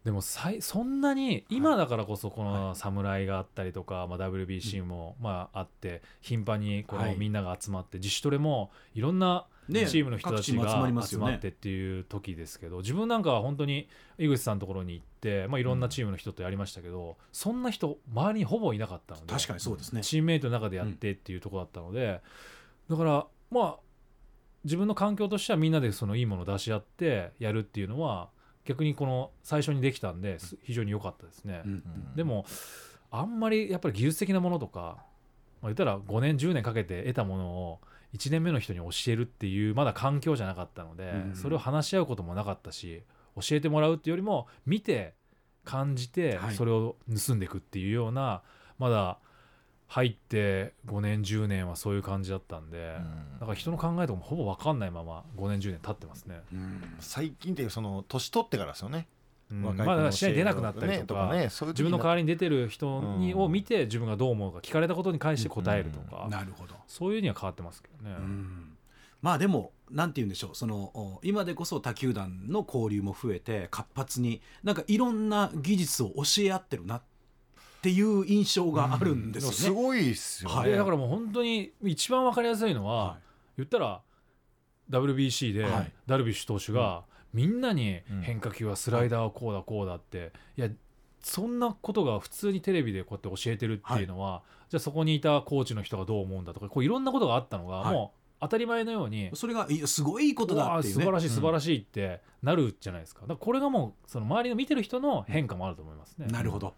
Speaker 2: でもさいそんなに今だからこそこの侍があったりとか、まあ、WBC もまああって頻繁にこ
Speaker 3: はい。
Speaker 2: のみんなが集まって自主トレもいろんなチ
Speaker 3: ね
Speaker 2: ームの人たちが集まってっていう時ですけど自分なんかは本当に井口さんのところに行って、まあ、いろんなチームの人とやりましたけど、そんな人周りにほぼいなかったので
Speaker 3: 確かにそうですね。
Speaker 2: チームメイトの中でやってっていうところだったので、だからまあ自分の環境としてはみんなでそのいいものを出し合ってやるっていうのは逆にこの最初にできたんです非常に良かったですね。
Speaker 3: うん。
Speaker 2: でもあんまりやっぱり技術的なものとか、まあ、言ったら5年10年かけて得たものを1年目の人に教えるっていうまだ環境じゃなかったので、
Speaker 3: うん。
Speaker 2: それを話し合うこともなかったし教えてもらうっていうよりも見て感じて
Speaker 3: はい。
Speaker 2: それを盗んでいくっていうような、まだ入って5年10年はそういう感じだったんで、だから人の考えとかもほぼ分かんないまま5年10年経ってますね。
Speaker 3: うん。
Speaker 1: 最近っていうその年取ってからですよね、
Speaker 2: うん。まだ
Speaker 1: の
Speaker 2: 試合に出なくなったりとか,、
Speaker 1: ねそういう時
Speaker 2: 自分の代わ
Speaker 1: り
Speaker 2: りに出てる人に、
Speaker 1: うん。
Speaker 2: を見て自分がどう思うか聞かれたことに関して答えるとか、
Speaker 3: なるほど。
Speaker 2: そういうには変わってますけどね。
Speaker 3: うん。まあでもなんて言うんでしょうそのお今でこそ他球団の交流も増えて活発になんかいろんな技術を教え合ってるなっていう印象があるんですよね。
Speaker 1: すごいっすよね、
Speaker 3: はい。
Speaker 2: でだからもう本当に一番分かりやすいのは、
Speaker 3: は
Speaker 2: 言ったら WBC で
Speaker 3: はい。
Speaker 2: ダルビッシュ投手がみんなに
Speaker 1: うん。
Speaker 2: 変化球はスライダーはこうだこうだってい。やそんなことが普通にテレビでこうやって教えてるっていうのは、じゃあそこにいたコーチの人がどう思うんだとかこういろんなことがあったのが、
Speaker 3: はい。
Speaker 2: もう当たり前のように
Speaker 3: い、それがいやすごいいいことだって。いうね。
Speaker 2: 素晴らしい
Speaker 1: うん。
Speaker 2: 素晴らしいってなるじゃないですか。これがもうその周りの見てる人の変化もあると思いますね。
Speaker 3: なるほど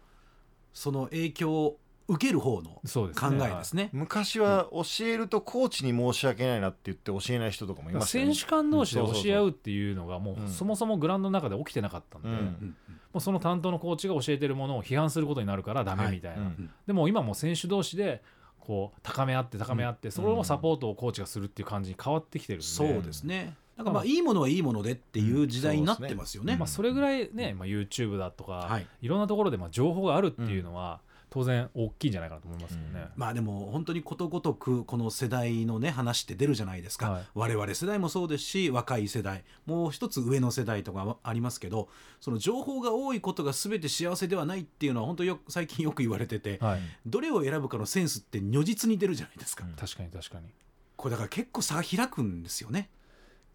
Speaker 3: その影響を受ける方の考
Speaker 2: ね。
Speaker 3: えですね。
Speaker 1: 昔は教えるとコーチに申し訳ないなって言って教えない人とかもいますよね。
Speaker 2: 選手間同士で教え合うっていうのがも
Speaker 1: うん。
Speaker 2: うそもそもグラウンドの中で起きてなかったんで、
Speaker 1: うん。
Speaker 2: も
Speaker 3: うん
Speaker 2: うその担当のコーチが教えてるものを批判することになるからダメ
Speaker 3: はい
Speaker 2: みたいな、
Speaker 1: うん。
Speaker 2: でも今もう選手同士でこう高め合って高め合って、それをサポートをコーチがするっていう感じに変わってきてるんで、
Speaker 3: そうですね。なんかまあいいものはいいものでっていう時代になってますよね。
Speaker 2: まあ、それぐらいね、まあ、YouTube だとか、
Speaker 3: はい。
Speaker 2: い、ろんなところでまあ情報があるっていうのは、当然大きいんじゃないかなと思いますよね。
Speaker 3: まあでも本当にことごとくこの世代のね話って出るじゃないですか、
Speaker 2: はい。
Speaker 3: 我々世代もそうですし若い世代もう一つ上の世代とかはありますけどその情報が多いことが全て幸せではないっていうのは本当よく最近よく言われてて、
Speaker 2: はい、
Speaker 3: どれを選ぶかのセンスって如実に出るじゃないですか、
Speaker 1: うん。
Speaker 2: 確かに確かに。
Speaker 3: これだから結構差が開くんですよね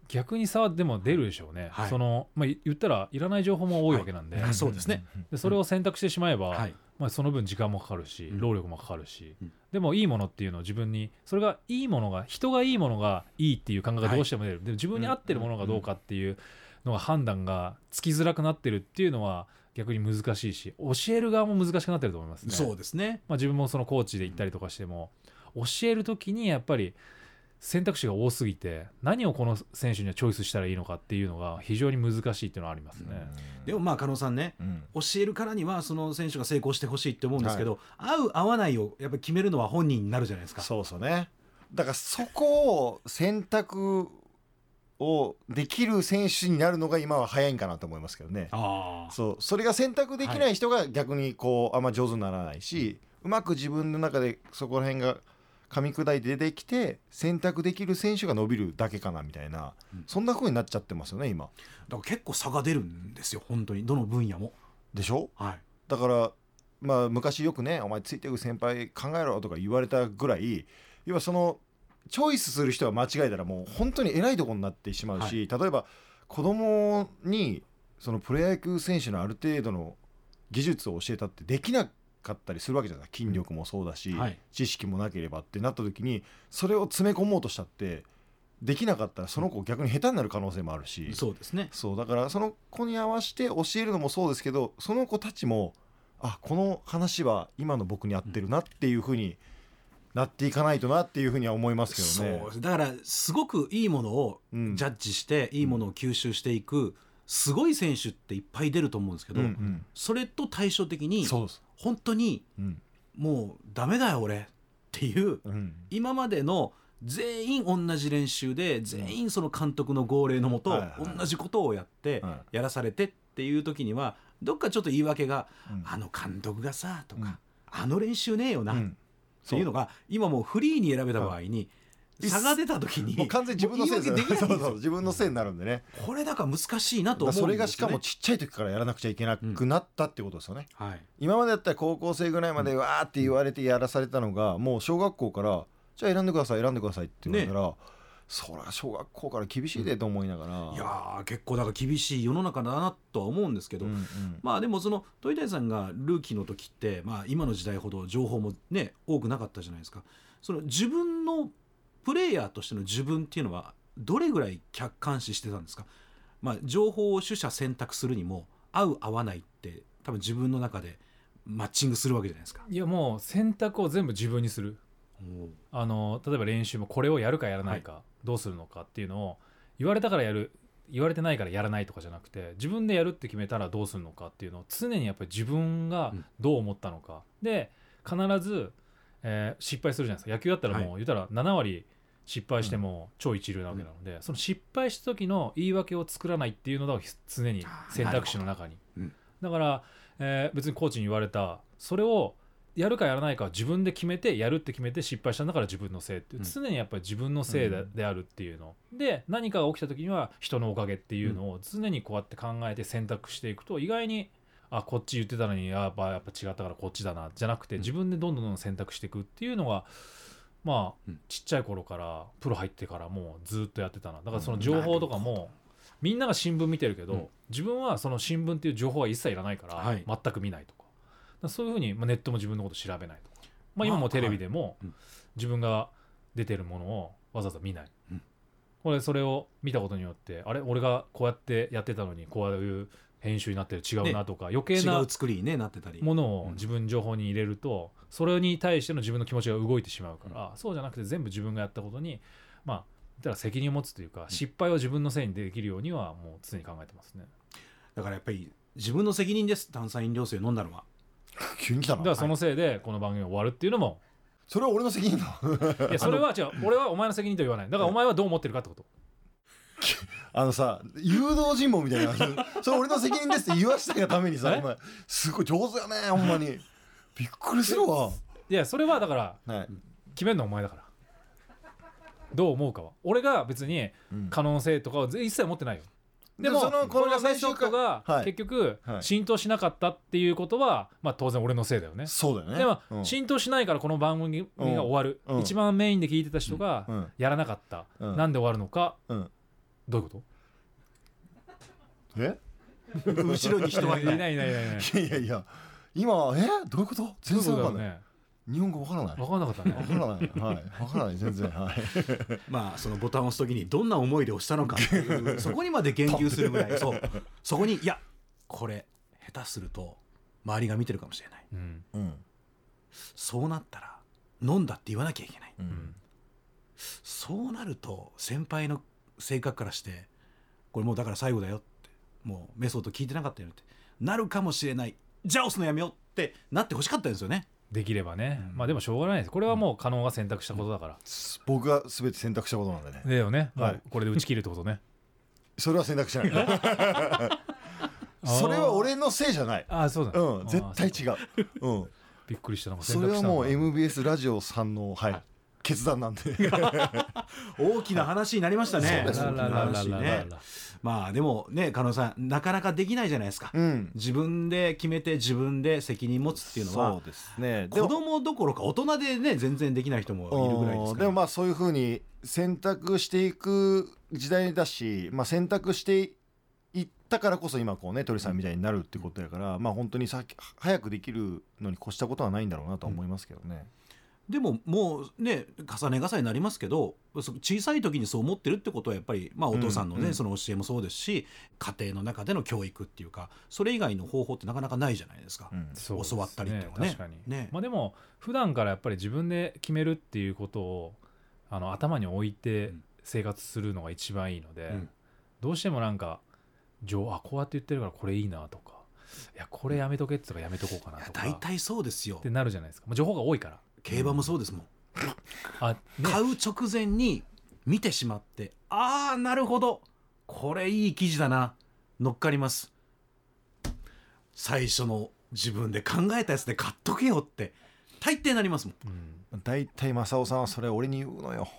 Speaker 2: 逆に差はでも出るでしょうね、
Speaker 3: はい。
Speaker 2: そのまあ、言ったらいらない情報も多いわけなんで,、
Speaker 3: はい。そうですね。
Speaker 2: でそれを選択してしまえば、
Speaker 3: はい。
Speaker 2: まあ、その分時間もかかるし、
Speaker 3: うん。
Speaker 2: 労力もかかるし、
Speaker 3: うん。
Speaker 2: でもいいものっていうのを自分にそれがいいものが人がいいものがいいっていう感覚がどうしても出る、でも自分に合ってるものがどうかっていうのが判断がつきづらくなってるっていうのは逆に難しいし教える側も難しくなってると思いますね。
Speaker 3: そうですね。
Speaker 2: まあ、自分もそのコーチで行ったりとかしても教える時にやっぱり選択肢が多すぎて何をこの選手にはチョイスしたらいいのかっていうのが非常に難しいっていうのはありますね。
Speaker 3: でもまあ加納さんね
Speaker 1: うん。
Speaker 3: 教えるからにはその選手が成功してほしいって思うんですけど、合う合わないをやっぱり決めるのは本人になるじゃないですか。
Speaker 1: そうそうね。だからそこを選択をできる選手になるのが今は早いんかなと思いますけどね。
Speaker 3: ああ
Speaker 1: そうそれが選択できない人が逆にこうあんま上手にならないし、うまく自分の中でそこら辺が噛み砕いて出てきて選択できる選手が伸びるだけかなみたいな、
Speaker 3: うん。
Speaker 1: そんな風になっちゃってますよね今。
Speaker 3: だから結構差が出るんですよ本当に。どの分野も。
Speaker 1: でしょ？
Speaker 3: はい。
Speaker 1: だからまあ昔よくね「お前ついてく先輩考えろ」とか言われたぐらい要はそのチョイスする人が間違えたらもう本当に偉いところになってしまうし、例えば子供にそのプロ野球選手のある程度の技術を教えたってできなかったりするわけじゃない。筋力もそうだし、
Speaker 3: はい。
Speaker 1: 知識もなければってなった時にそれを詰め込もうとしたってできなかったらその子逆に下手になる可能性もあるし、
Speaker 3: そうですね。
Speaker 1: そうだからその子に合わせて教えるのもそうですけどその子たちもあこの話は今の僕に合ってるなっていうふうになっていかないとなっていうふうには思いますけどね。
Speaker 3: そうだからすごくいいものを
Speaker 1: うん。
Speaker 3: ジャッジして、いいものを吸収していくすごい選手っていっぱい出ると思うんですけど、
Speaker 1: うんうん。
Speaker 3: それと対照的に本当に
Speaker 1: うん。
Speaker 3: もうダメだよ俺っていう
Speaker 1: うん。
Speaker 3: 今までの全員同じ練習で全員その監督の号令のもと同じことをやって
Speaker 1: は
Speaker 3: やらされてっていう時にはどっかちょっと言い訳が
Speaker 1: うん「
Speaker 3: あの監督がさ」と
Speaker 1: うん。
Speaker 3: か「あの練習ねえよな」っ
Speaker 1: うん。
Speaker 3: ていうのが今もうフリーに選べた場合に差が出た時に。
Speaker 1: もう完全に自分のせい
Speaker 3: もう言い訳できないんですよ。
Speaker 1: そうそう自分のせいになるんでね。
Speaker 3: これだから難しいなと思うんですよ。ね
Speaker 1: それがしかもちっちゃい時からやらなくちゃいけなくなったってことですよね、
Speaker 3: はい。
Speaker 1: 今までだったら高校生ぐらいまでわーって言われてやらされたのがもう小学校からじゃあ選んでください選んでくださいって言われたら、そりゃ小学校から厳しいでと思いながら、
Speaker 3: いやー結構だから厳しい世の中だなとは思うんですけど、
Speaker 1: うんうん。
Speaker 3: まあでもその鳥谷さんがルーキーの時って、まあ、今の時代ほど情報もね多くなかったじゃないですか。その自分のプレイヤーとしての自分っていうのはどれぐらい客観視してたんですか、まあ、情報を取捨選択するにも合う合わないって多分自分の中でマッチングするわけじゃないですか。
Speaker 2: いやもう選択を全部自分にする。あの例えば練習もこれをやるかやらないか、どうするのかっていうのを言われたからやる言われてないからやらないとかじゃなくて自分でやるって決めたらどうするのかっていうのを常にやっぱり自分がどう思ったのか、で必ず、えー失敗するじゃないですか。野球だったらもう、
Speaker 3: は
Speaker 2: 言ったら7割失敗しても超一流なわけなので、その失敗した時の言い訳を作らないっていうのが常に選択肢の中に、
Speaker 3: うん。
Speaker 2: だから、えー別にコーチに言われたそれをやるかやらないかは自分で決めてやるって決めて失敗したんだから自分のせいっていう、
Speaker 3: うん。
Speaker 2: 常にやっぱり自分のせいであるっていうの。で何かが起きた時には人のおかげっていうのを常にこうやって考えて選択していくと意外にあこっち言ってたのにやっぱやっぱ違ったからこっちだなじゃなくて
Speaker 3: うん。
Speaker 2: 自分でどんどんどんどん選択していくっていうのがまあ、
Speaker 3: うん。
Speaker 2: ちっちゃい頃からプロ入ってからもうずっとやってたな。だからその情報とかも、みんなが新聞見てるけど、
Speaker 3: うん。
Speaker 2: 自分はその新聞っていう情報は一切いらないから、
Speaker 3: はい。
Speaker 2: 全く見ないとか。だからそういうふうに、まあ、ネットも自分のこと調べないとか、まあ、今もテレビでも
Speaker 3: はい。うん。
Speaker 2: 自分が出てるものをわざわざ見ない、
Speaker 3: うん。
Speaker 2: これそれを見たことによってあれ？俺がこうやってやってたのにこういう編集になってる違うなとか、余計
Speaker 3: 違
Speaker 2: な
Speaker 3: う作りに、ね、なってたり。
Speaker 2: もの
Speaker 3: うん。
Speaker 2: を自分情報に入れると、それに対しての自分の気持ちが動いてしまうから、そうじゃなくて全部自分がやったことにまあ言ったら責任を持つというか、失敗を自分のせいにできるようにはもう常に考えてますね。
Speaker 3: だからやっぱり自分の責任です。炭酸飲料水を飲んだのは。(laughs)
Speaker 1: 急に来たな。
Speaker 2: だからそのせいでこの番組が終わるっていうのも、
Speaker 1: それは俺の責任だ。
Speaker 2: いやそれは違う俺はお前の責任とは言わない。だからお前はどう思ってるかってこと (laughs)
Speaker 1: あのさ誘導尋問みたいな。(laughs) それ俺の責任ですって言わしたがためにさ
Speaker 2: え？
Speaker 1: お前。すごい上手やねほんまに。びっくりするわ。
Speaker 2: いやそれはだから
Speaker 1: はい、
Speaker 2: 決めるのはお前だから。どう思うかは。俺が別に
Speaker 1: うん。
Speaker 2: 可能性とかは一切持ってないよ。でも
Speaker 1: その
Speaker 2: これがメソッドが
Speaker 1: はい。
Speaker 2: 結局
Speaker 1: はい。
Speaker 2: 浸透しなかったっていうことは、まあ、当然俺のせいだよね。
Speaker 1: そうだよね。
Speaker 2: でも、
Speaker 1: うん。
Speaker 2: 浸透しないからこの番組が終わる、
Speaker 1: うん。
Speaker 2: 一番メインで聞いてた人が
Speaker 1: うん。
Speaker 2: やらなかった、
Speaker 1: うん。
Speaker 2: なんで終わるのか。
Speaker 1: うん
Speaker 2: どういうこ
Speaker 1: え？
Speaker 3: 後ろに人
Speaker 2: と
Speaker 3: はいない。
Speaker 2: ないいないいない。いない
Speaker 1: いやいや。今え？どういうこと？全然わかんない、
Speaker 2: ね。
Speaker 1: 日本語わからない。
Speaker 2: 分かんなかったね。
Speaker 1: わからない。はい。わからない。全然。はい。(laughs)
Speaker 3: まあそのボタンを押す時にどんな思いで押したのかっていう。(laughs) そこにまで言及するぐらい。そう。そこにいやこれ下手すると周りが見てるかもしれない。
Speaker 2: うん。
Speaker 1: うん。
Speaker 3: そうなったら飲んだって言わなきゃいけない。
Speaker 1: うん。
Speaker 3: そうなると先輩の性格からしてこれもうだから最後だよってもうメソッド聞いてなかったよってなるかもしれない。じゃあ押すのやめようってなってほしかったんですよね。
Speaker 2: できればね、
Speaker 3: うん。
Speaker 2: まあでもしょうがないです。これはもう可能が選択したことだから、
Speaker 1: 僕が全て選択したことなんでね。
Speaker 2: だよね、
Speaker 1: はい。
Speaker 2: もうこれで打ち切るってことね。(laughs)
Speaker 1: それは選択しない。(laughs) それは俺のせいじゃない。
Speaker 2: ああそうだ、
Speaker 1: うん。絶対
Speaker 2: う。
Speaker 1: 違ううん。
Speaker 2: びっくりした。なんか
Speaker 1: それはもう
Speaker 2: 選択
Speaker 1: MBS ラジオさんのはい決断なんで。(laughs)
Speaker 3: 大きな話になりましたね。ね。まあでもね加納さんなかなかできないじゃないですか、
Speaker 1: うん。
Speaker 3: 自分で決めて自分で責任持つっていうのは。
Speaker 1: そうですね。
Speaker 3: 子供どころか大人でね全然できない人もいるぐらいですから。
Speaker 1: でもまあそういうふうに選択していく時代だし、まあ、選択していったからこそ今こうね鳥さんみたいになるってことやから、まあ本当にさ早くできるのに越したことはないんだろうなとは思いますけどね。
Speaker 3: でももうね重ね重ねになりますけどそ小さい時にそう思ってるってことはやっぱり、まあ、お父さんのね、
Speaker 1: うんうん。
Speaker 3: その教えもそうですし家庭の中での教育っていうかそれ以外の方法ってなかなかないじゃないですか。
Speaker 1: うん
Speaker 2: そうです
Speaker 3: 教わったりっていうのはね。
Speaker 2: 確かに、
Speaker 3: ね。
Speaker 2: まあでも普段からやっぱり自分で決めるっていうことをあの頭に置いて
Speaker 3: うん。
Speaker 2: 生活するのが一番いいので、
Speaker 3: うん。
Speaker 2: どうしてもなんか情あこうやって言ってるからこれいいなとかいやこれやめとけって言ったからやめとこうかなとか。
Speaker 3: 大体そうですよ。
Speaker 2: ってなるじゃないですか、まあ、情報が多いから
Speaker 3: 競馬もそうですもん、
Speaker 2: あ、ね、
Speaker 3: 買う直前に見てしまってああなるほど。これいい記事だな。乗っかります。最初の自分で考えたやつで買っとけよって大抵なりますもん。
Speaker 2: うん。
Speaker 1: 大体正雄さんはそれ俺に言うのよ。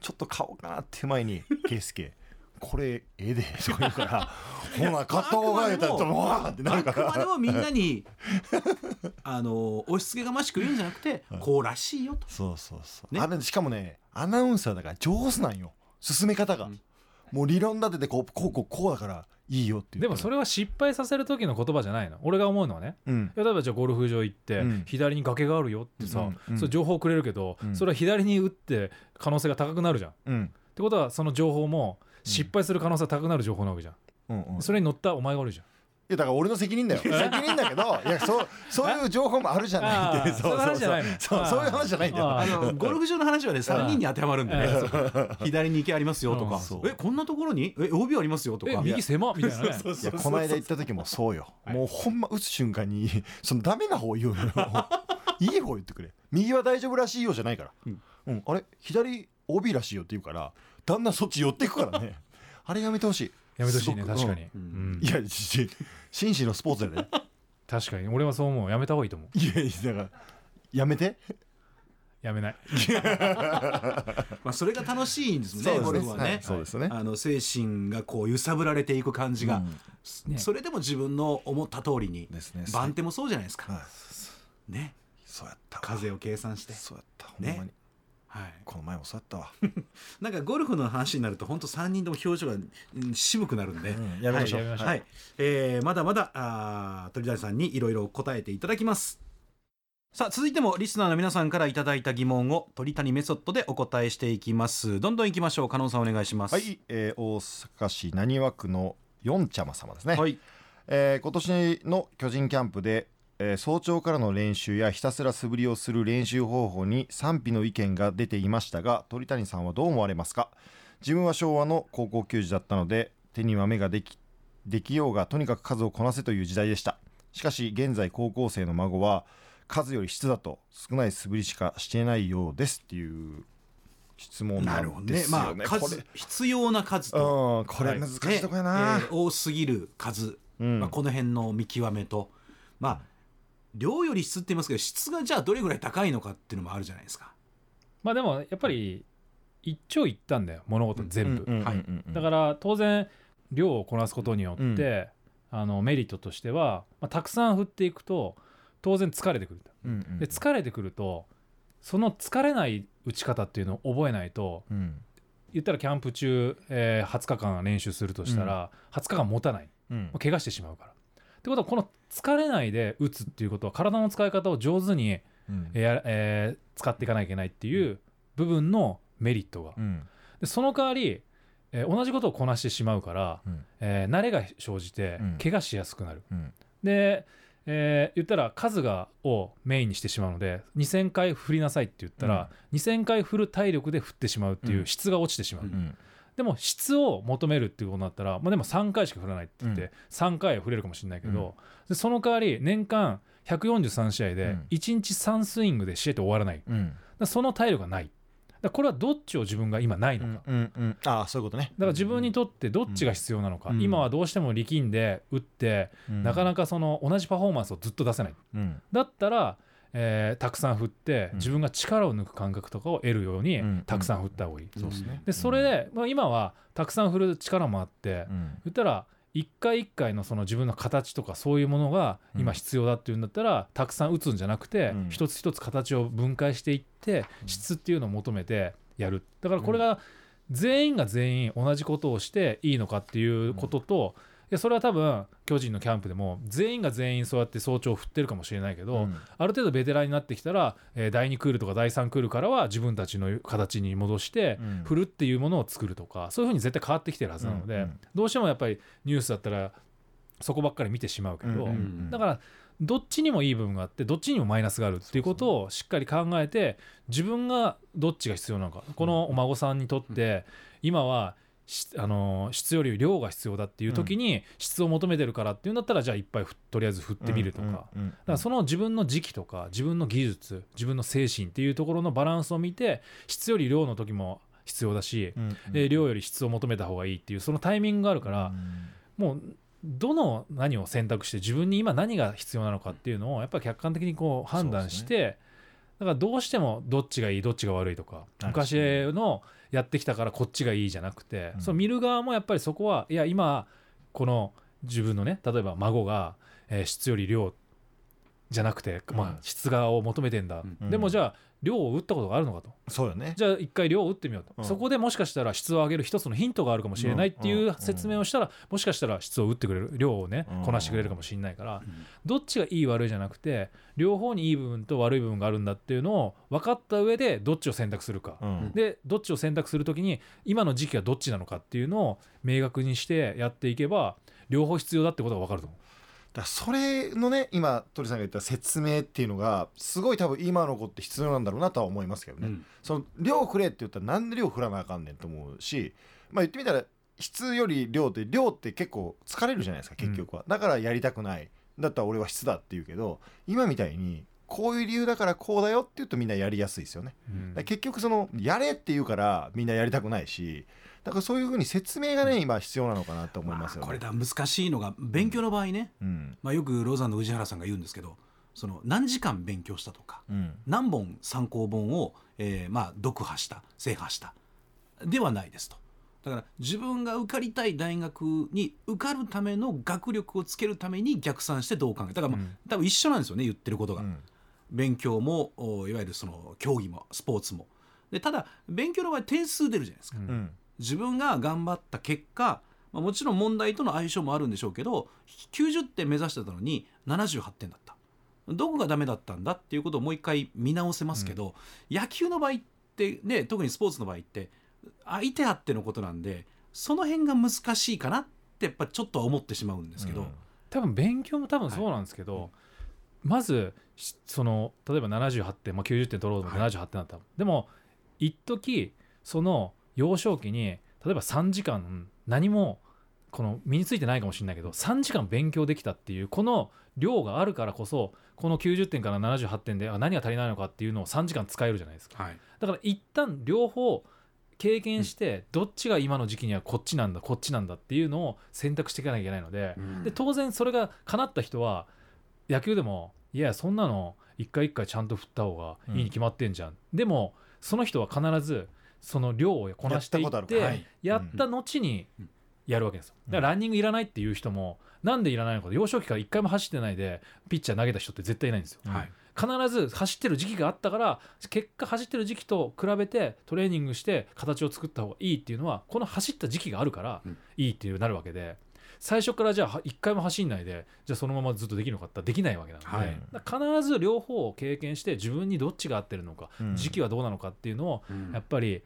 Speaker 1: ちょっと買おうかなっていう前に「圭介これええで」とか言うから「ほな買った方がええたら
Speaker 3: あくまでも
Speaker 1: わーってなるか
Speaker 3: あくまで
Speaker 1: ら
Speaker 3: もみんなに (laughs) あの押し付けがましく言うんじゃなくてこうらしいよと。
Speaker 1: そうそうそう、
Speaker 3: ね。
Speaker 1: あれしかもねアナウンサーだから上手なんよ。進め方が、
Speaker 3: うん。
Speaker 1: もう理論立ててこうこうこうこうだからいいよっていう
Speaker 2: でもそれは失敗させる時の言葉じゃないの。俺が思うのはね。
Speaker 1: うん。
Speaker 2: 例えばじゃあゴルフ場行って、
Speaker 1: うん。
Speaker 2: 左に崖があるよってさ、
Speaker 1: うん。うん。
Speaker 2: それ情報くれるけど、
Speaker 1: うん。
Speaker 2: それは左に打って可能性が高くなるじゃん。っ
Speaker 1: うん。
Speaker 2: てことはその情報も失敗する可能性が高くなる情報なわけじゃん。
Speaker 1: うんうん。
Speaker 2: それに乗ったお前が悪いじゃん。
Speaker 1: いやだから俺の責任だよ。責任だけどいやそうそういう情報もあるじゃない。って (laughs)
Speaker 2: そういう話じゃないの？
Speaker 1: そうそういう話じゃないんだよ。
Speaker 2: あ
Speaker 3: あのゴルフ場の話はね3人に当てはまるんでね。左に行けありますよとか。
Speaker 1: うん
Speaker 3: えこんなところに？え OB ありますよとか。
Speaker 2: え右狭みたいなね。
Speaker 1: いやこの間行った時もそうよ。もうほんま打つ瞬間にそのダメな方言うのよ。いい方言ってくれ。右は大丈夫らしいよじゃないから。
Speaker 3: うん。
Speaker 1: うん。あれ？左 OB らしいよって言うからだんだんそっち寄っていくからね。(laughs) あれやめてほしい。
Speaker 2: やめてほしいね確かに、
Speaker 3: う
Speaker 2: うん。ん
Speaker 1: いやし紳士のスポーツだよね。
Speaker 2: 確かに。俺はそう思う。やめた方がいいと思う。
Speaker 1: いやいやだからやめて。
Speaker 2: やめない。(laughs)
Speaker 3: まあそれが楽しいんですもんねゴルフは
Speaker 1: はい。
Speaker 3: ね
Speaker 1: そうですね。
Speaker 3: あの精神がこう揺さぶられていく感じが。
Speaker 1: うん。
Speaker 2: ね。
Speaker 3: それでも自分の思った通りに
Speaker 1: ですね。
Speaker 3: 番手もそうじゃないですか。
Speaker 1: はい。
Speaker 3: ね。
Speaker 1: そうやったわ。
Speaker 3: 風を計算して。
Speaker 1: そうやったほん
Speaker 3: ね
Speaker 1: まに
Speaker 3: はい。
Speaker 1: この前もそうやったわ。(laughs)
Speaker 3: なんかゴルフの話になると本当3人とも表情がうん渋くなるんで、
Speaker 1: うんやめましょう。
Speaker 2: はい
Speaker 3: はい。えーまだまだあー鳥谷さんにいろいろ答えていただきます。さあ続いてもリスナーの皆さんからいただいた疑問を鳥谷メソッドでお答えしていきます。どんどんいきましょう。加納さんお願いします。
Speaker 1: はい、えー大阪市浪速区の四茶間様ですね、
Speaker 3: はい。
Speaker 1: えー今年の巨人キャンプで、えー早朝からの練習やひたすら素振りをする練習方法に賛否の意見が出ていましたが鳥谷さんはどう思われますか？自分は昭和の高校球児だったので手には目ができできようがとにかく数をこなせという時代でした。しかし現在高校生の孫は数より質だと少ない素振りしかしていないようですっていう質問な
Speaker 3: なるほ
Speaker 1: んです
Speaker 3: どね。まあ数
Speaker 1: れ
Speaker 3: 必要な数と、
Speaker 1: うん、これ
Speaker 2: はい
Speaker 1: 難しいとこやな。
Speaker 3: ねえー多すぎる数、
Speaker 1: うん。
Speaker 3: まあ、この辺の見極めと。まあ量より質って言いますけど質がじゃあどれぐらい高いのかっていうのもあるじゃないですか。
Speaker 2: まあでもやっぱり一長一短だよ物事全部、
Speaker 1: うんうん
Speaker 3: はい
Speaker 1: うん。うん
Speaker 2: だから当然量をこなすことによって、あのメリットとしては、まあ、たくさん振っていくと当然疲れてくると。
Speaker 1: うんうん
Speaker 2: で疲れてくるとその疲れない打ち方っていうのを覚えないと
Speaker 1: うん。
Speaker 2: 言ったらキャンプ中、えー20日間練習するとしたら、20日間持たない、
Speaker 1: うん。
Speaker 2: まあ怪我してしまうから。ってことはこの疲れないで打つっていうことは体の使い方を上手に、
Speaker 1: うん。
Speaker 2: ええー使っていかなきゃいけないっていう部分のメリットが。
Speaker 1: うん。
Speaker 2: でその代わり、えー同じことをこなしてしまうから、
Speaker 1: うん。
Speaker 2: えー慣れが生じて
Speaker 1: うん。
Speaker 2: 怪我しやすくなる。
Speaker 1: うん。
Speaker 2: で、えー言ったら数がをメインにしてしまうので2000回振りなさいって言ったら、2000回振る体力で振ってしまうっていううん。質が落ちてしまう、
Speaker 3: うん
Speaker 1: うん
Speaker 2: でも質を求めるっていうことになったら、まあ、でも3回しか振らないって言って、
Speaker 1: うん。
Speaker 2: 3回は振れるかもしれないけど、でその代わり年間143試合で
Speaker 1: うん。
Speaker 2: 1日3スイングで試合って終わらない。
Speaker 1: うん。
Speaker 2: らその体力がない。だこれはどっちを自分が今ないのか、
Speaker 1: うんうんああそういうことね。
Speaker 2: だから自分にとってどっちが必要なのか、
Speaker 1: うん。
Speaker 2: 今はどうしても力んで打って、なかな
Speaker 1: か
Speaker 2: かその同じパフォーマンスをずっと出せない。
Speaker 1: うん。
Speaker 2: だったら、えーたくさん振って
Speaker 1: うん。
Speaker 2: 自分が力を抜く感覚とかを得るように
Speaker 1: うん。
Speaker 2: たくさん振った方がいい、
Speaker 1: そうですね。
Speaker 2: でそれで、まあ、今はたくさん振る力もあって、
Speaker 1: うん。
Speaker 2: 言ったら一回一回のその自分の形とかそういうものが今必要だっていうんだったら、たくさん打つんじゃなくて、
Speaker 1: うん。
Speaker 2: 一つ一つ形を分解していって質っていうのを求めてやる。だからこれが全員が全員同じことをしていいのかっていうことと、いやそれは多分巨人のキャンプでも全員が全員そうやって早朝振ってるかもしれないけど、
Speaker 1: うん。
Speaker 2: ある程度ベテランになってきたら、えー第2クールとか第3クールからは自分たちの形に戻して
Speaker 1: うん。
Speaker 2: 振るっていうものを作るとかそういうふうに絶対変わってきてるはずなので、
Speaker 1: うんうん
Speaker 2: どうしてもやっぱりニュースだったらそこばっかり見てしまうけど、
Speaker 1: うんうん
Speaker 2: だからどっちにもいい部分があってどっちにもマイナスがあるっていうことをしっかり考えて自分がどっちが必要なのか。このお孫さんにとって今はしあの質より量が必要だっていう時に質を求めてるからっていうんだったらじゃあいっぱいふとりあえず振ってみるとか。だからその自分の時期とか自分の技術自分の精神っていうところのバランスを見て質より量の時も必要だし、
Speaker 1: うんうん。
Speaker 2: えー量より質を求めた方がいいっていうそのタイミングがあるから、もうどの何を選択して自分に今何が必要なのかっていうのをやっぱり客観的にこう判断してだからどうしてもどっちがいいどっちが悪いとか昔のやってきたからこっちがいいじゃなくて、
Speaker 1: うん。
Speaker 2: その見る側もやっぱりそこはいや今この自分のね例えば孫が、えー質より量じゃなくて、ま
Speaker 1: うん。
Speaker 2: あ、質側を求めてんだ、
Speaker 3: うん。
Speaker 2: でもじゃあ量を打ったことがあるのかと。
Speaker 1: そうよね。
Speaker 2: じゃあ一回量を打ってみようと、
Speaker 1: うん。
Speaker 2: そこでもしかしたら質を上げる一つのヒントがあるかもしれないっていう説明をしたら、もしかしたら質を打ってくれる量をね
Speaker 1: うん。
Speaker 2: こなしてくれるかもしれないから、
Speaker 3: うん。
Speaker 2: どっちがいい悪いじゃなくて両方にいい部分と悪い部分があるんだっていうのを分かった上でどっちを選択するか、
Speaker 1: うん。
Speaker 2: でどっちを選択するときに今の時期はどっちなのかっていうのを明確にしてやっていけば両方必要だってことが分かると思う。
Speaker 1: だそれのね今鳥さんが言った説明っていうのがすごい多分今の子って必要なんだろうなとは思いますけどね、
Speaker 3: うん。
Speaker 1: その量くれって言ったらなんで量振らなあかんねんと思うしまあ言ってみたら質より量って量って結構疲れるじゃないですか結局は、だからやりたくない。だったら俺は質だって言うけど今みたいにこういう理由だからこうだよって言うとみんなやりやすいですよね。
Speaker 2: うん。
Speaker 1: 結局そのやれって言うからみんなやりたくないしだからそういうふうに説明がね今必要なのかなと思いますよね、
Speaker 3: まあこれだ難しいのが勉強の場合ね、
Speaker 1: うん。
Speaker 3: まあ、よくローザンの宇治原さんが言うんですけどその何時間勉強したとか
Speaker 1: うん。
Speaker 3: 何本参考本を、えーまあ、読破した制覇したではないですと。だから自分が受かりたい大学に受かるための学力をつけるために逆算してどう考えだから、まあ
Speaker 2: うん。
Speaker 3: 多分一緒なんですよね言ってることが、
Speaker 1: うん
Speaker 3: 勉強もおいわゆるその競技もスポーツも。でただ勉強の場合点数出るじゃないですか、
Speaker 2: うん。
Speaker 1: うん
Speaker 3: 自分が頑張った結果、まあ、もちろん問題との相性もあるんでしょうけど90点目指してたのに78点だった。どこがダメだったんだっていうことをもう一回見直せますけど、野球の場合ってね特にスポーツの場合って相手あってのことなんでその辺が難しいかなってやっぱちょっとは思ってしまうんですけど、
Speaker 2: 多分勉強も多分そうなんですけど、
Speaker 3: はい
Speaker 2: まずしその例えば78点、まあ、90点取ろうと思って78点だった、でも一時その幼少期に例えば3時間何もこの身についてないかもしれないけど3時間勉強できたっていうこの量があるからこそこの90点から78点であ何が足りないのかっていうのを3時間使えるじゃないですか。
Speaker 3: はい。
Speaker 2: だから一旦両方経験してどっちが今の時期にはこっちなんだこっちなんだっていうのを選択していかなきゃいけないので、で当然それが叶った人は野球でもいやそんなの一回一回ちゃんと振った方がいいに決まってんじゃん、でもその人は必ずその量をこなしてい
Speaker 1: やっ
Speaker 2: て
Speaker 3: はい。
Speaker 2: やった後に
Speaker 3: うん。
Speaker 2: やるわけですよ。だからランニングいらないっていう人もなんでいらないのか幼少期から一回も走ってないでピッチャー投げた人って絶対いないんですよ。
Speaker 3: はい。
Speaker 2: 必ず走ってる時期があったから結果走ってる時期と比べてトレーニングして形を作った方がいいっていうのはこの走った時期があるから
Speaker 3: うん。
Speaker 2: いいっていうなるわけで最初からじゃあ一回も走んないでじゃあそのままずっとできるのかってできないわけなんで、
Speaker 3: はい。
Speaker 2: 必ず両方を経験して自分にどっちが合ってるのか、
Speaker 1: うん。
Speaker 2: 時期はどうなのかっていうのを
Speaker 3: うん。
Speaker 2: やっぱり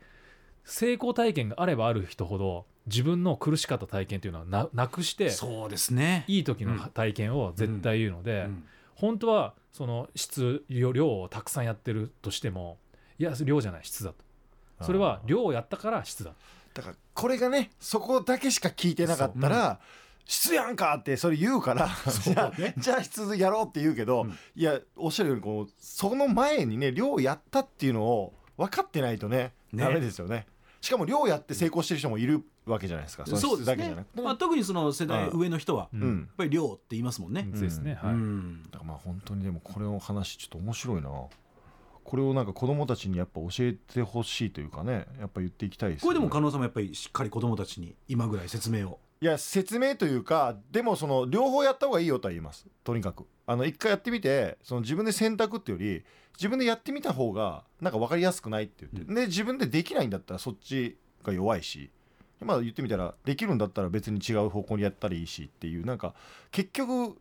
Speaker 2: 成功体験があればある人ほど自分の苦しかった体験っていうのはななくして
Speaker 3: そうですね。
Speaker 2: いい時の体験を絶対言うので。
Speaker 3: うん。
Speaker 2: 本当はその質量量をたくさんやってるとしてもいや量じゃない質だと。それは量をやったから質だ
Speaker 1: だからこれがねそこだけしか聞いてなかったら「質やんか!」ってそれ言うから (laughs) じゃあじゃあ質やろうって言うけど、
Speaker 3: うん。
Speaker 1: いやおっしゃるようにこうその前にね量やったっていうのを分かってないとね
Speaker 3: ね。
Speaker 1: ダメですよね。しかも量やって成功してる人もいるわけじゃないですか。の
Speaker 3: そうです
Speaker 1: 質だけじゃ
Speaker 3: ねまあ、特にその世代
Speaker 1: うん。
Speaker 3: 上の人は、やっ
Speaker 1: うん
Speaker 3: ぱり量って言いますもんね。
Speaker 2: そうですね、はい、
Speaker 3: うん。
Speaker 1: だからまあ本当にでもこれの話ちょっと面白いなこれをなんか子供たちにやっぱ教えてほしいというかねやっぱ言っていきたいですよね。
Speaker 3: これでも加納さんもやっぱりしっかり子供たちに今ぐらい説明を。
Speaker 1: いや説明というかでもその両方やった方がいいよとは言います。とにかく。あの一回やってみてその自分で選択っていうより自分でやってみた方がなんか分かりやすくないって言って、で自分でできないんだったらそっちが弱いし。まあ言ってみたらできるんだったら別に違う方向にやったらいいしっていうなんか結局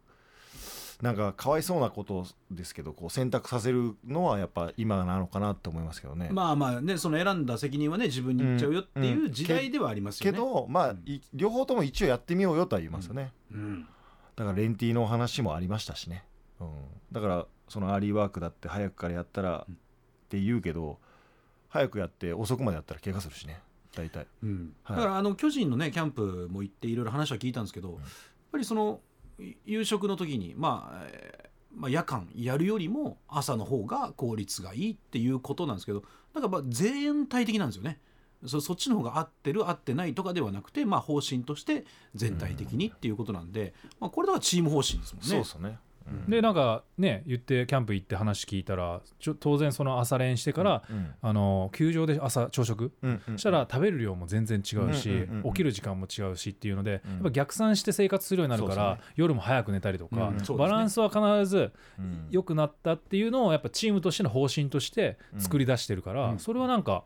Speaker 1: なんかかわいそうなことですけどこう選択させるのはやっぱ今なのかなと思いますけどね。
Speaker 3: まあまあねその選んだ責任はね自分にいっちゃうよっていう時代ではありますよね。
Speaker 1: けどまあ、両方とも一応やってみようよとは言いますよね。
Speaker 3: うん。
Speaker 1: だからレンティーの話もありましたしね、うん、だからそのアーリーワークだって早くからやったら
Speaker 3: うん。
Speaker 1: って言うけど早くやって遅くまでやったら怪我するしね。大体。
Speaker 3: うん。
Speaker 1: はい。
Speaker 3: だからあの巨人のねキャンプも行っていろいろ話は聞いたんですけど、やっぱりそのい夕食の時に、まあえーまあ、夜間やるよりも朝の方が効率がいいっていうことなんですけどなんかまあ全体的なんですよね。そっちの方が合ってる合ってないとかではなくて、まあ、方針として全体的にっていうことなんで、まあ、これだからチーム方針ですもんね。
Speaker 1: そうですね
Speaker 2: でなんかね言ってキャンプ行って話聞いたら当然その朝練してから、
Speaker 1: うん
Speaker 2: あの球場で朝朝食
Speaker 1: うんうん。
Speaker 2: そしたら食べる量も全然違うし、
Speaker 1: うんうんうん。うん
Speaker 2: 起きる時間も違うしっていうので、
Speaker 1: うん。
Speaker 2: やっぱ逆算して生活するようになるから、
Speaker 1: そうです
Speaker 2: 夜も早く寝たりとか、バランスは必ず
Speaker 1: うん。
Speaker 2: 良くなったっていうのをやっぱチームとしての方針として作り出してるから、
Speaker 3: うん。
Speaker 2: それはなんか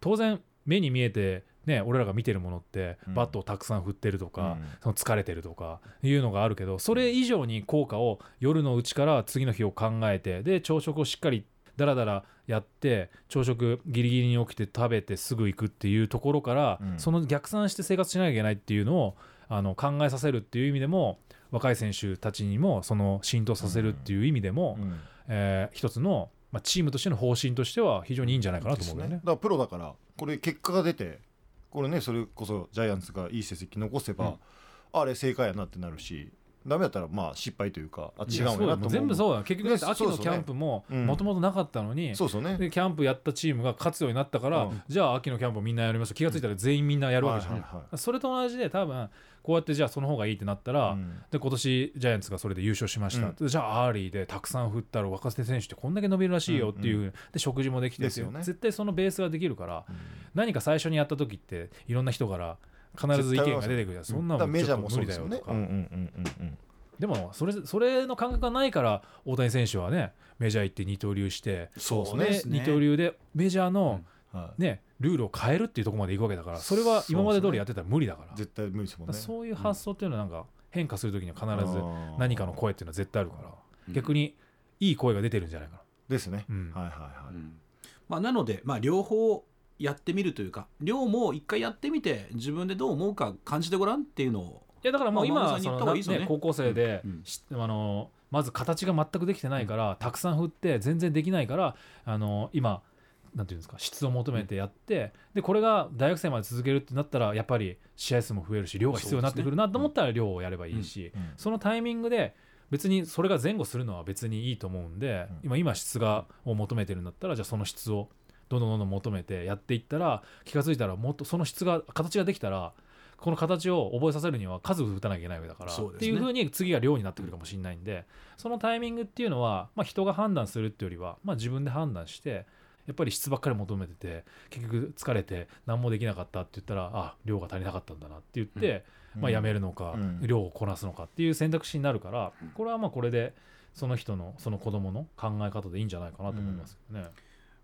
Speaker 2: 当然目に見えてね俺らが見てるものって
Speaker 1: うん。
Speaker 2: バットをたくさん振ってるとか、
Speaker 1: うん。
Speaker 2: その疲れてるとかいうのがあるけどそれ以上に効果を夜のうちから次の日を考えてで朝食をしっかりダラダラやって朝食ギリギリに起きて食べてすぐ行くっていうところから、
Speaker 1: うん。
Speaker 2: その逆算して生活しなきゃいけないっていうのをあの考えさせるっていう意味でも若い選手たちにもその浸透させるっていう意味でも、
Speaker 1: うん。
Speaker 2: えー一つの、まあ、チームとしての方針としては非常にいいんじゃないかなと思うんだよね
Speaker 1: です。だからプロだからこれ結果が出てこれねそれこそジャイアンツがいい成績残せば、
Speaker 3: うん。
Speaker 1: あれ正解やなってなるしダメだったらまあ失敗というかあ違うなと
Speaker 2: 全部そうだよ結局秋のキャンプももともとなかったのに、
Speaker 1: そうそうね。
Speaker 2: でキャンプやったチームが勝つようになったから、
Speaker 1: うん。
Speaker 2: じゃあ秋のキャンプみんなやりましょう気がついたら全員みんなやるわけじゃん、
Speaker 1: はいはいはい。
Speaker 2: それと同じで多分こうやってじゃあその方がいいってなったら、
Speaker 1: うん。
Speaker 2: で今年ジャイアンツがそれで優勝しました、じゃあアーリーでたくさん振ったら若手選手ってこんだけ伸びるらしいよっていう、
Speaker 1: うん
Speaker 2: で食事もできて
Speaker 1: ですよね。
Speaker 2: 絶対そのベースができるから
Speaker 1: うん。
Speaker 2: 何か最初にやった時っていろんな人から必ず意見が出てくるじゃん。そんな
Speaker 1: だから
Speaker 2: の
Speaker 1: メジャーも
Speaker 2: 無
Speaker 1: そうですよね
Speaker 2: 理だよとか、
Speaker 1: うんうんうんうんうん。
Speaker 2: でもそれそれの感覚がないから大谷選手はねメジャー行って二刀流して
Speaker 1: そう
Speaker 2: で
Speaker 3: ですね。
Speaker 2: 二刀流でメジャーの、
Speaker 1: はい。
Speaker 2: ね、ルールを変えるっていうところまでいくわけだからそれは今まで通りやってたら無理だから。
Speaker 1: 絶対無理ですもんね。
Speaker 2: そういう発想っていうのはなんか変化する時には必ず何かの声っていうのは絶対あるから
Speaker 3: うん。
Speaker 2: 逆にいい声が出てるんじゃないかな。
Speaker 1: ですね、
Speaker 2: うん。
Speaker 1: はいはいはい、
Speaker 3: うん。まあ、なので、まあ、両方やってみるというか両も一回やってみて自分でどう思うか感じてごらんっていうのを
Speaker 2: いやだからもう今
Speaker 3: ね。
Speaker 2: ね高校生で
Speaker 3: うん。
Speaker 2: あのまず形が全くできてないからたくさん振って全然できないからあの今なんていうんですか質を求めてやってでこれが大学生まで続けるってなったらやっぱり試合数も増えるし量が必要になってくるなと思ったら量をやればいいし
Speaker 1: うん。
Speaker 2: そのタイミングで別にそれが前後するのは別にいいと思うんで、
Speaker 1: うん。
Speaker 2: 今今質がを求めてるんだったらじゃあその質をどんどんどんどん求めてやっていったら気が付いたらもっとその質が形ができたらこの形を覚えさせるには数打たなきゃいけないわけだから、
Speaker 3: ね。
Speaker 2: っていうふうに次が量になってくるかもしれないんでそのタイミングっていうのは、まあ、人が判断するっていうよりは、まあ、自分で判断してやっぱり質ばっかり求めてて結局疲れて何もできなかったって言ったらあ量が足りなかったんだなって言って、まあ、やめるのか、
Speaker 1: うん。
Speaker 2: 量をこなすのかっていう選択肢になるからこれはまあこれでその人のその子供の考え方でいいんじゃないかなと思いますよね。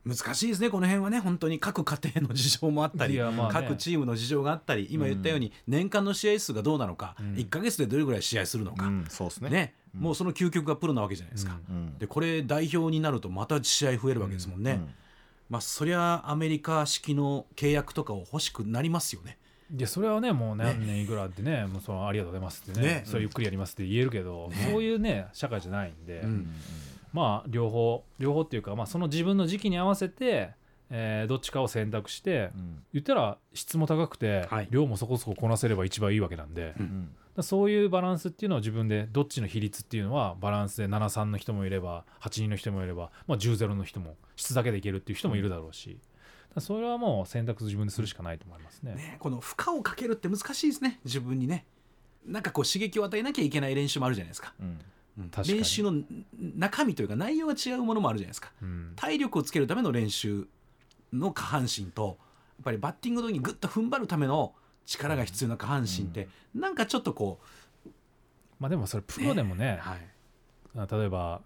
Speaker 3: 難しいですねこの辺はね。本当に各家庭の事情もあったり、
Speaker 2: ね。
Speaker 3: 各チームの事情があったり今言ったように年間の試合数がどうなのか、
Speaker 2: うん。
Speaker 3: 1か月でどれぐらい試合するのか、
Speaker 1: うんそうですね。
Speaker 3: ね。
Speaker 1: うん。
Speaker 3: もうその究極がプロなわけじゃないですか。
Speaker 2: うん
Speaker 1: うん。
Speaker 3: でこれ代表になるとまた試合増えるわけですもんね、
Speaker 1: うん。
Speaker 3: まあそりゃアメリカ式の契約とかを欲しくなりますよね。
Speaker 2: いやそれはねもう何年いくらってねもうそのありがとうございますってね。
Speaker 3: ね。
Speaker 2: それゆっくりやりますって言えるけど、
Speaker 3: ね。
Speaker 2: そういうね社会じゃないんで、
Speaker 3: うん
Speaker 2: まあ両方両方っていうか、まあ、その自分の時期に合わせて、えーどっちかを選択して
Speaker 1: うん。
Speaker 2: 言ったら質も高くて、
Speaker 3: はい。
Speaker 2: 量もそこそここなせれば一番いいわけなんで、だか
Speaker 3: うん。
Speaker 2: らそういうバランスっていうのを自分でどっちの比率っていうのはバランスで73の人もいれば82の人もいれば、まあ、10-0の人も質だけでいけるっていう人もいるだろうし、だからそれはもう選択自分でするしかないと思いますね。
Speaker 3: ねこの負荷をかけるって難しいですね。自分にね。なんかこう刺激を与えなきゃいけない練習もあるじゃないですか,、
Speaker 1: うん
Speaker 3: 練習の中身というか内容が違うものもあるじゃないですか。
Speaker 2: うん。
Speaker 3: 体力をつけるための練習の下半身とやっぱりバッティングの時にグッと踏ん張るための力が必要な下半身って、なんかちょっとこ
Speaker 2: まあ、でもそれプロでも
Speaker 3: う、
Speaker 2: ね
Speaker 3: はい、
Speaker 2: あ例えば、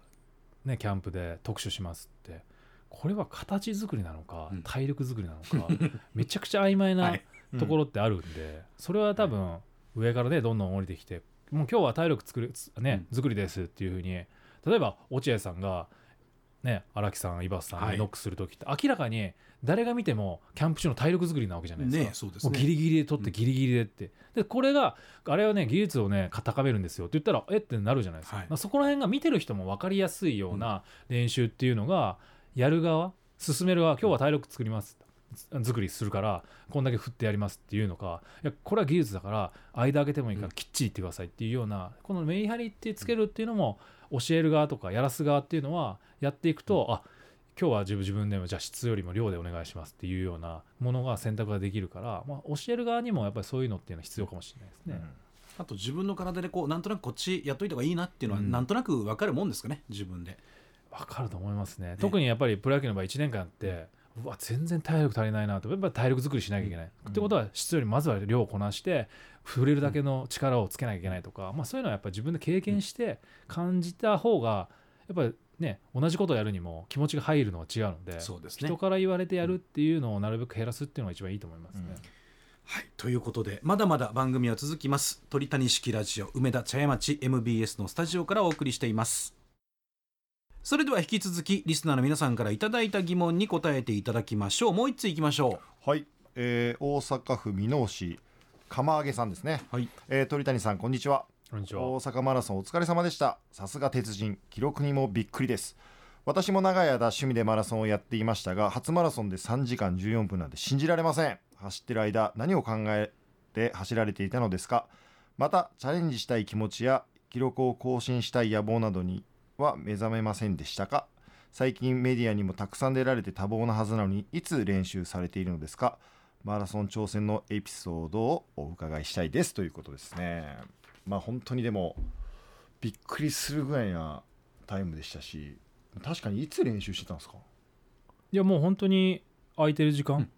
Speaker 2: ね、キャンプで特集しますってこれは形作りなのか、
Speaker 3: うん。
Speaker 2: 体力作りなのか (laughs) めちゃくちゃ曖昧
Speaker 3: は
Speaker 2: ないところってあるんで、それは多分上からねどんどん降りてきてもう今日は体力作り、つね作りですっていうふうに例えば落合さんがね荒木さん井端さん
Speaker 3: はい。
Speaker 2: にノックする時って明らかに誰が見てもキャンプ中の体力作りなわけじゃないですか。
Speaker 3: ねそうですね。
Speaker 2: もうギリギリで取ってギリギリでって、でこれがあれはね技術をね高めるんですよって言ったらえってなるじゃないですか,、
Speaker 3: はい。
Speaker 2: そこら辺が見てる人も分かりやすいような練習っていうのがやる側進める側今日は体力作ります作りするからこんだけ振ってやりますっていうのかいやこれは技術だから間開けてもいいからきっちり言ってくださいっていうようなこのメリハリってつけるっていうのも教える側とかやらす側っていうのはやっていくと、あ今日は自分自分でもじゃあ質よりも量でお願いしますっていうようなものが選択ができるから、まあ、教える側にもやっぱりそういうのっていうのは必要かもしれないですね。
Speaker 3: あと自分の体でこうなんとなくこっちやっといた方がいいなっていうのは
Speaker 1: うん。
Speaker 3: なんとなく分かるもんですかね自分で。
Speaker 2: 分かると思いますね。特にやっぱりプロ野球の場合1年間やってうわ全然体力足りないなと。やっぱり体力作りしなきゃいけない、ってことは質よりまずは量をこなして触れるだけの力をつけなきゃいけないとか、まあ、そういうのはやっぱり自分で経験して感じた方がやっぱりね同じことをやるにも気持ちが入るのは違うので
Speaker 3: そうですね。
Speaker 2: 人から言われてやるっていうのをなるべく減らすっていうのが一番いいと思いますね。
Speaker 3: はい、ということでまだまだ番組は続きます。鳥谷式ラジオ梅田茶屋町 MBS のスタジオからお送りしていますそれでは引き続きリスナーの皆さんからいただいた疑問に答えていただきましょう。もう一ついきましょ
Speaker 1: はい、えー大阪府箕面市釜揚げさんですね、
Speaker 3: うはい。
Speaker 1: えー鳥谷さんこんにちは。
Speaker 2: こんにちは。
Speaker 1: 大阪マラソンお疲れ様でした。さすが鉄人記録にもびっくりです。私も長い間趣味でマラソンをやっていましたが初マラソンで3時間14分なんて信じられません。走ってる間何を考えて走られていたのですか。またチャレンジしたい気持ちや記録を更新したい野望などには目覚めませんでしたか？最近メディアにもたくさん出られて多忙なはずなのにいつ練習されているのですか？マラソン挑戦のエピソードをお伺いしたいですということですね。まあ本当にでもびっくりするぐらいなタイムでしたし確かにいつ練習してたんですか？
Speaker 2: いやもう本当に空いてる時間、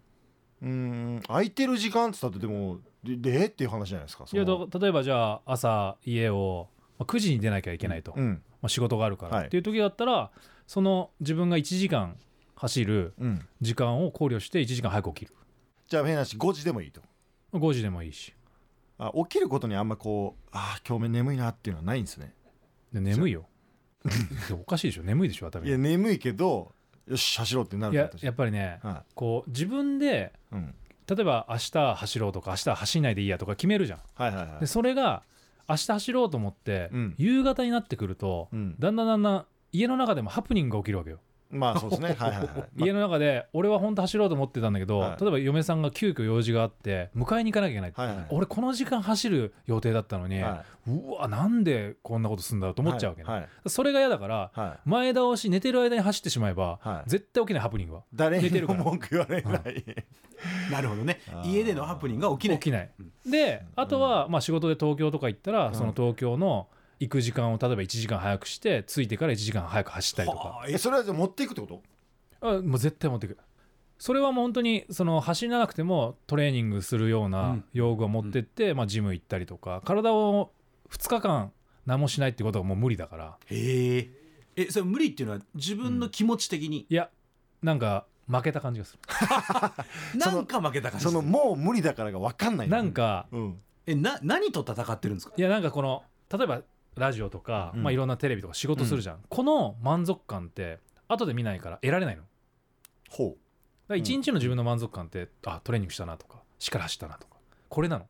Speaker 1: うーん空いてる時間って言ったってでもででっていう話じゃないですか
Speaker 2: いや例えばじゃあ朝家を、まあ、9時に出なきゃいけないと、ま
Speaker 1: うん
Speaker 2: あ、仕事があるから、
Speaker 1: はい。
Speaker 2: っていう時だったらその自分が1時間走る
Speaker 1: うん。
Speaker 2: 時間を考慮して1時間早く起きる。
Speaker 1: じゃあ変なし5時でもいいと。
Speaker 2: 5時でもいいし。
Speaker 1: あ起きることにあんまこうあー今日眠いなっていうのはないんですね。
Speaker 2: で眠いよ。で (laughs) おかしいでしょ。眠いでしょ頭
Speaker 1: いや
Speaker 2: に。
Speaker 1: 眠いけどよし走ろうってなる
Speaker 2: いややっぱりね
Speaker 1: は
Speaker 2: こう自分で
Speaker 1: いうん。
Speaker 2: 例えば明日走ろうとか明日走んないでいいやとか決めるじゃん。
Speaker 1: はいはいはい。
Speaker 2: でそれが明日走ろうと思って、
Speaker 1: うん。
Speaker 2: 夕方になってくると、
Speaker 1: うん。
Speaker 2: だんだんだんだん家の中でもハプニングが起きるわけよ
Speaker 1: まあそうですね。はいはいはい、(laughs) ま
Speaker 2: 家の中で俺は本当走ろうと思ってたんだけど、
Speaker 1: はい。
Speaker 2: 例えば嫁さんが急遽用事があって迎えに行かなきゃいけない。って、
Speaker 1: はいはい。
Speaker 2: 俺この時間走る予定だったのに、
Speaker 1: は
Speaker 2: うわなんでこんなことするんだろうと思っちゃうわけね、
Speaker 1: はい。はい。
Speaker 2: それが嫌だから
Speaker 1: はい。
Speaker 2: 前倒し寝てる間に走ってしまえば、
Speaker 1: はい。
Speaker 2: 絶対起きないハプニングは。
Speaker 1: 誰にも
Speaker 2: 寝てるから。
Speaker 1: 文句言われない、(laughs)
Speaker 3: なるほどね。家でのハプニングが起きない。
Speaker 2: 起きない、であとは、まあ、仕事で東京とか行ったら、
Speaker 1: ん。
Speaker 2: その東京の行く時間を例えば1時間早くして着いてから1時間早く走ったりとか。
Speaker 3: はあ
Speaker 1: えそれはじゃあ持っていくってこと？
Speaker 2: あもう絶対持っていくそれはもう本当にその走らなくてもトレーニングするよう
Speaker 3: う
Speaker 2: なん。用具を持ってって、まあ、ジム行ったりとか。体を2日間何もしないってことがもう無理だから。
Speaker 3: へえ。えそれ無理っていうのは自分の気持ち的に、
Speaker 2: いやなんか負けた感じがする。(laughs)
Speaker 3: なんか負けた感じ
Speaker 1: そのもう無理だからが分かんない
Speaker 2: なんか
Speaker 1: うん。
Speaker 3: えな何と戦ってるんですか？
Speaker 2: いやなんかこの例えばラジオとか、
Speaker 1: うん。
Speaker 2: まあ、いろんなテレビとか仕事するじゃん、この満足感って後で見ないから得られないの。
Speaker 1: ほ
Speaker 2: ら一日の自分の満足感って、あトレーニングしたなとかしっかり走ったなとかこれなの。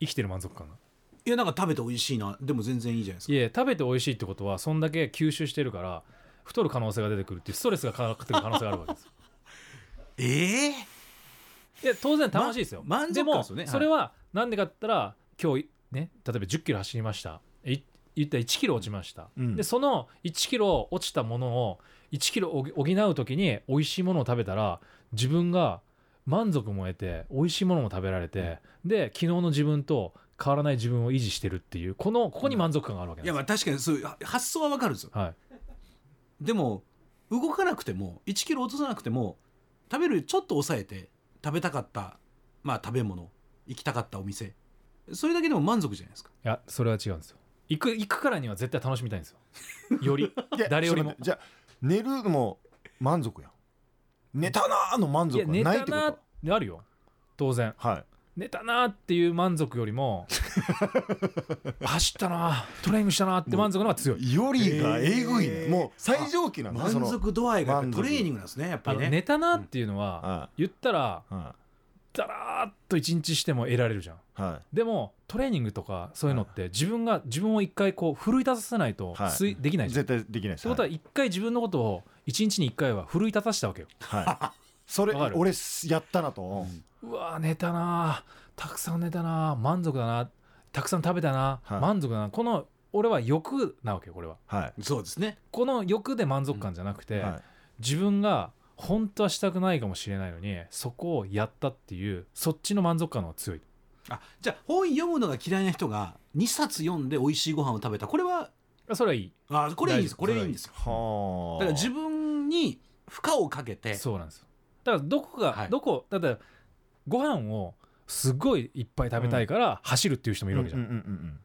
Speaker 2: 生きてる満足感が。
Speaker 3: いやなんか食べて美味しいな。でも全然いいじゃないですか。
Speaker 2: いえ食べて美味しいってことはそんだけ吸収してるから太る可能性が出てくるっていうストレスがかかってくる可能性があるわけですよ。(laughs)
Speaker 3: ええ
Speaker 2: いや当然楽しいですよ、
Speaker 3: ま満足感ですよね。はい。
Speaker 2: それはなんでかって言ったら今日ね例えば1 0キロ走りました。い言ったら1キロ落ちました、
Speaker 1: うん。
Speaker 2: でその1キロ落ちたものを1キロ補補う時に美味しいものを食べたら自分が満足も得て美味しいものも食べられて、で昨日の自分と変わらない自分を維持してるっていうこのここに満足感があるわけ
Speaker 3: い
Speaker 2: なん。です
Speaker 3: やまあ確かにそういうは発想はわかるんですよ。
Speaker 2: はい、
Speaker 3: でも動かなくても1キロ落とさなくても食べるちょっと抑えて食べたかったまあ食べ物行きたかったお店それだけでも満足じゃないですか。
Speaker 2: いやそれは違うんですよ行く行くからには絶対楽しみたいんですよ。(laughs) より。誰よりも。
Speaker 1: じゃあ寝るのも満足やん。寝たなーの満足は
Speaker 2: いや寝
Speaker 1: ないったてこ
Speaker 2: な
Speaker 1: と
Speaker 2: あるよ。当然。
Speaker 1: はい。
Speaker 2: 寝たなっていう満足よりも走ったなトレーニングしたなって満足の方が強い。
Speaker 1: よりがえぐいね、
Speaker 3: えー。
Speaker 1: もう最上級なんだその
Speaker 3: 満足度合いがやっぱり
Speaker 1: 満足
Speaker 3: トレーニングなんですねやっぱ
Speaker 2: あの
Speaker 3: りね
Speaker 2: 寝たなっていうのは
Speaker 1: は
Speaker 2: 言ったら
Speaker 1: い。は
Speaker 2: だらーっと一日しても得られるじゃん。
Speaker 1: い。は
Speaker 2: でもトレーニングとかそういうのって自分が自分を一回こう奮い立たせないと
Speaker 1: はい。
Speaker 2: できない
Speaker 1: い
Speaker 2: じゃん。っ
Speaker 1: 絶対できないです。
Speaker 2: てことは一回自分のことを一日に一回は奮い立たせたわけよ。
Speaker 1: はい、はい、それ俺やったなと、
Speaker 2: うわー寝たなー。たくさん寝たなー。満足だなたくさん食べたな、
Speaker 1: はい。
Speaker 2: 満足だなこの俺は欲なわけよこれは。
Speaker 1: はい。
Speaker 3: そうですね。
Speaker 2: この欲で満足感じゃなくて、
Speaker 1: はい。
Speaker 2: 自分が本当はしたくないかもしれないのにそこをやったっていうそっちの満足感の方が強い。
Speaker 3: あじゃあ本読むのが嫌いな人が2冊読んで美味しいご飯を食べた。これは
Speaker 2: それはいい。
Speaker 3: あこれいいです。これいいんですよ。
Speaker 1: はあ。
Speaker 3: だから自分に負荷をかけて。
Speaker 2: そうなんですよ。だからどこが、
Speaker 3: はい。
Speaker 2: どこだってご飯をすごいいっぱい食べたいから走るっていう人もいるわけじゃん、
Speaker 1: うんうん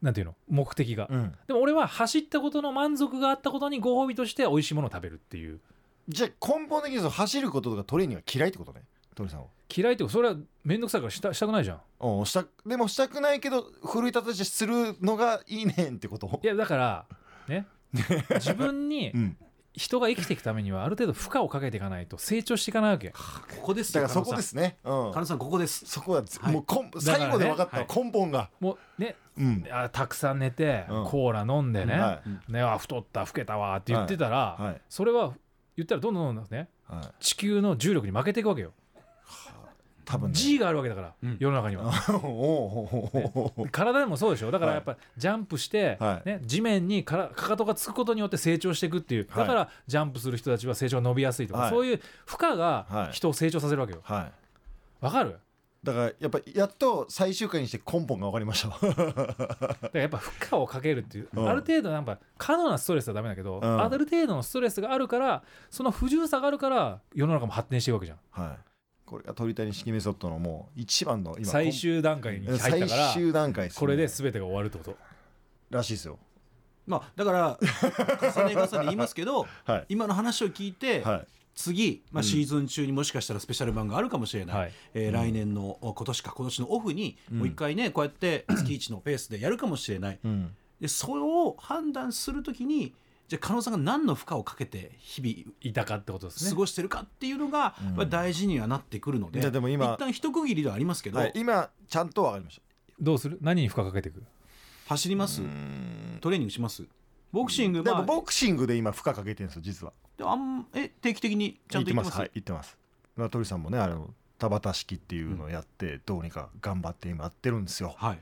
Speaker 2: なんていうの？目的が、
Speaker 1: うんうんうん。
Speaker 2: でも俺は走ったことの満足があったことにご褒美として美味しいものを食べるっていう
Speaker 1: じゃあ根本的にその走ることとかトレーニングが嫌いってことね鳥さんは。
Speaker 2: 嫌いっていうかそれは面倒くさいからしたしたくないじゃん。
Speaker 1: おしたでもしたくないけど奮い立たしてするのがいいねんってこと？
Speaker 2: いやだからね。(laughs) 自分に
Speaker 1: うん。
Speaker 2: 人が生きていくためにはある程度負荷をかけていかないと成長していかないわけ。
Speaker 3: ここですよ
Speaker 1: だからそこですね。うん。
Speaker 3: カノさんここです。
Speaker 1: そこはず
Speaker 3: はい。
Speaker 1: もう根
Speaker 2: だからね
Speaker 1: 最後で分かった
Speaker 3: はい。
Speaker 1: 根本が。
Speaker 2: もうね。
Speaker 1: うん。
Speaker 2: あたくさん寝て、
Speaker 1: うん。
Speaker 2: コーラ飲んでね、
Speaker 1: は
Speaker 2: ねあ太った老けたわって言ってたら、
Speaker 1: はい。
Speaker 2: それは言ったらどんどんどんどんね。
Speaker 1: はい。
Speaker 2: 地球の重力に負けていくわけよ、
Speaker 1: 多分ね。
Speaker 2: G があるわけだから、
Speaker 3: うん。
Speaker 2: 世の中には。(laughs) 体でもそうでしょ。だからやっぱジャンプして、
Speaker 1: はい。
Speaker 2: ね、地面にからかかとがつくことによって成長していくっていう。
Speaker 1: はい。
Speaker 2: だからジャンプする人たちは成長が伸びやすいとか、
Speaker 1: はい。
Speaker 2: そういう負荷が
Speaker 1: はい。
Speaker 2: 人を成長させるわけよ。
Speaker 1: はい。
Speaker 2: わかる？
Speaker 1: だからやっぱやっと最終回にして根本が分かりました。わ (laughs)
Speaker 2: だからやっぱ負荷をかけるっていう、
Speaker 1: うん。
Speaker 2: ある程度なんか過度なストレスはダメだけど、
Speaker 1: うん。
Speaker 2: ある程度のストレスがあるからその不自由さがあるから世の中も発展していくわけじゃん。
Speaker 1: はい。これが鳥谷式メソッドのもう一番の今
Speaker 2: 最終段階に入った
Speaker 1: 最
Speaker 2: から
Speaker 1: 終段階ですね。
Speaker 2: これで全てが終わるってこと。
Speaker 1: らしいですよ。
Speaker 3: まあだから重ね重ね言いますけど (laughs)
Speaker 1: はい。
Speaker 3: 今の話を聞いて
Speaker 1: はい
Speaker 3: 次、まあ、
Speaker 1: うん。
Speaker 3: シーズン中にもしかしたらスペシャル版があるかもしれない、
Speaker 2: はい。
Speaker 3: えー来年のお今年か今年のオフにもう一回ね、こうやって (clears throat) 月1のペースでやるかもしれない。
Speaker 1: うん。
Speaker 3: でそれを判断するときにじゃあ加納さんが何の負荷をかけて日々
Speaker 2: いたかってことですね。
Speaker 3: 過ごしてるかっていうのが、
Speaker 1: うん。
Speaker 3: まあ、大事にはなってくるので
Speaker 1: じゃあでも今
Speaker 3: 一旦一区切りではありますけど、
Speaker 1: はい今ちゃんと分かりました。
Speaker 2: どうする？何に負荷かけていく？
Speaker 3: 走ります？トレーニングします？ボクシングまあ。
Speaker 1: でもボクシングで今負荷かけてるんですよ実は。
Speaker 3: でもあんえ定期的にちゃんと行ってます？
Speaker 1: はい行ってます。まあ鳥さんもねあの田畑式っていうのをやって、どうにか頑張って今やってるんですよ。
Speaker 3: はい。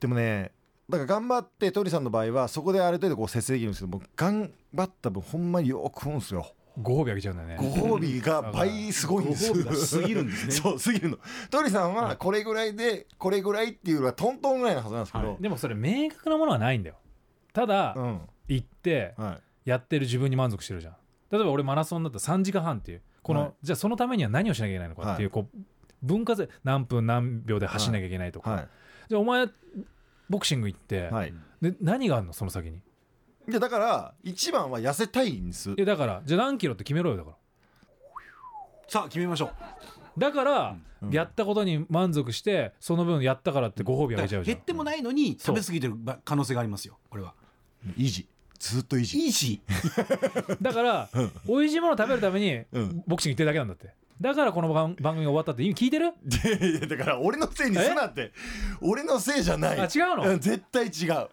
Speaker 1: でもねだから頑張って鳥さんの場合はそこである程度こう節制できるんですけどもう頑張った分ほんまによく食うんですよ。
Speaker 2: ご褒美あげちゃうんだよね。
Speaker 1: ご褒美が倍すごいんです。
Speaker 3: ご褒美が過ぎるんですね。(laughs)
Speaker 1: そう過ぎるの。鳥さんはこれぐらいでこれぐらいっていうのはトントンぐらいのはずなんですけど、
Speaker 3: は
Speaker 2: でもそれ明確なものはないんだよただ、
Speaker 1: うん。
Speaker 2: 行って
Speaker 1: はい。
Speaker 2: やってる自分に満足してるじゃん。例えば俺マラソンだったら3時間半っていう。この、
Speaker 1: はい。
Speaker 2: じゃあそのためには何をしなきゃいけないのかっていう、こう分割で何分何秒で走んなきゃいけないとか、
Speaker 1: は
Speaker 2: じゃあお前ボクシング行って、
Speaker 1: いはい。
Speaker 2: で何があるの？その先に。
Speaker 1: でだから一番は痩せたいんです。
Speaker 2: いやだからじゃあ何キロって決めろよだから。
Speaker 3: さあ決めましょう。
Speaker 2: だから、
Speaker 1: うん。
Speaker 2: やったことに満足してその分やったからってご褒美あげちゃうじゃん。
Speaker 3: 減ってもないのに食べ過ぎてるば可能性がありますよこれは
Speaker 1: 維持。ずっと維持。
Speaker 3: いいし
Speaker 2: だから
Speaker 1: うん。
Speaker 2: 美味しいもの食べるために
Speaker 1: うん。
Speaker 2: ボクシング行ってるだけなんだって。だからこの番番組終わったって。意味聞いてる？
Speaker 1: いやだから俺のせいにすなって。俺のせいじゃない。
Speaker 2: あ違うの？
Speaker 1: ん絶対違う。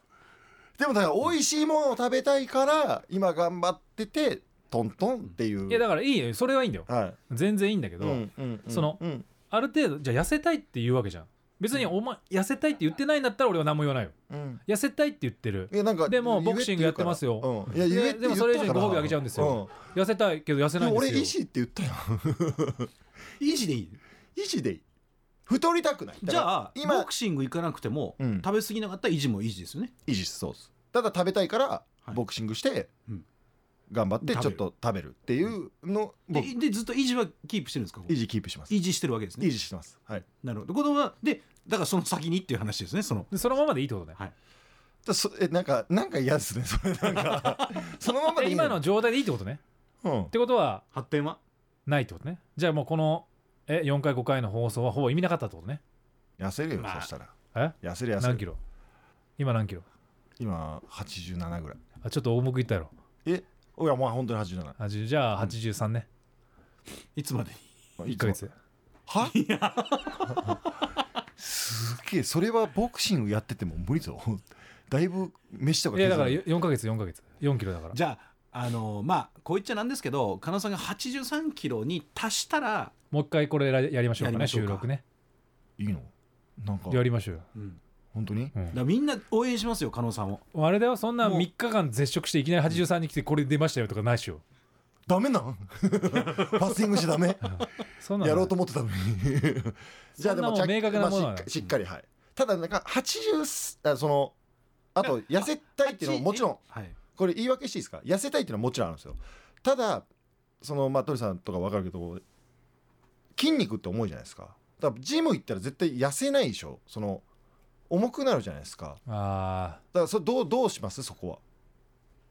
Speaker 1: でもだから美味しいものを食べたいから今頑張っててトントンっていう。
Speaker 2: いやだからいいよ。それはいいんだよ。
Speaker 1: はい。
Speaker 2: 全然いいんだけど、
Speaker 1: うんうんうん
Speaker 2: その
Speaker 1: うん。
Speaker 2: ある程度じゃあ痩せたいって言うわけじゃん別にお前痩せたいって言ってないんだったら俺は何も言わないよ。
Speaker 1: うん。
Speaker 2: 痩せたいって言ってる。
Speaker 1: いやなんか
Speaker 2: でもボクシングやってますよ。
Speaker 1: 言うからうん。いや言えって
Speaker 2: ででもそれ以上にご褒美あげちゃうんですよ。痩せたいけど痩せ
Speaker 1: うん
Speaker 2: ないんですよ。
Speaker 1: でも俺維持って言ったよ。
Speaker 3: いいしでいい？
Speaker 1: 維持でいい。太りたくない。
Speaker 3: じゃあ
Speaker 1: 今
Speaker 3: ボクシング行かなくても、
Speaker 1: うん。
Speaker 3: 食べ過ぎなかったら維持も維持ですよね。
Speaker 1: 維持そうです。ただ食べたいから
Speaker 3: はい。
Speaker 1: ボクシングして
Speaker 3: うん
Speaker 1: 頑張ってちょっと食べるっていうの
Speaker 3: で
Speaker 1: 僕
Speaker 3: でずっと維持はキープしてるんですか？
Speaker 1: 維持キープします。
Speaker 3: 維持してるわけですね。
Speaker 1: 維持してます。はい。
Speaker 3: なるほど。子供はでだからその先にっていう話ですねその。
Speaker 2: でそのままでいいってことね。
Speaker 3: はい。
Speaker 1: だそえなんかなんか嫌ですねそれ。なんかそのままでいい
Speaker 2: 今の状態でいいってことね。
Speaker 1: うん。
Speaker 2: ってことは
Speaker 3: 発展は？
Speaker 2: ないってことね。じゃあもうこのえ4回5回の放送はほぼ意味なかったってことね。
Speaker 1: 痩せるよ、
Speaker 3: まあ。
Speaker 1: そしたら。
Speaker 2: え？
Speaker 1: 痩せる痩せる。
Speaker 2: 何キロ？今何キロ？
Speaker 1: 今87ぐらい。
Speaker 2: あちょっと重くいったやろ。
Speaker 1: え？いやもう本当に87
Speaker 2: 80じゃあ83ね、
Speaker 3: いつまでに
Speaker 2: ？1ヶ月。
Speaker 1: はすげえ。それはボクシングやってても無理ぞ。(laughs) だいぶ飯とか
Speaker 2: いやだから
Speaker 1: 削る
Speaker 2: 4ヶ月4ヶ月。4キロだから。
Speaker 3: じゃああのまあこう言っちゃなんですけど加納さんが83キロに達したら、
Speaker 2: もう一回これややりましょうかね
Speaker 3: やりましょうか。
Speaker 2: 収録ね。
Speaker 1: いいの？なんか。
Speaker 2: やりましょうよ、
Speaker 3: うん、だ
Speaker 1: 本当に？
Speaker 2: うん。
Speaker 3: からみんな応援しますよ加納さんを。
Speaker 2: あれだよそんな
Speaker 3: もう。
Speaker 2: 3日間絶食していきなり83に来てこれ出ましたよとかないっしょ。
Speaker 1: ダメなん？ファスティングしダメ？やろうと思ってたのに。(laughs) じゃあでも
Speaker 2: 明確なもの
Speaker 1: あしっかしっかりはい。ただなんか80あそのあと痩せたいっていうのももちろん
Speaker 3: はい。
Speaker 1: これ言い訳していいですか？痩せたいっていうのはもちろんあるんですよ。ただそのまあ鳥さんとか分かるけど筋肉って重いじゃないですか。だからジム行ったら絶対痩せないでしょ。その重くなるじゃないですか。
Speaker 2: あ
Speaker 1: だからそれどうどうします？そこは。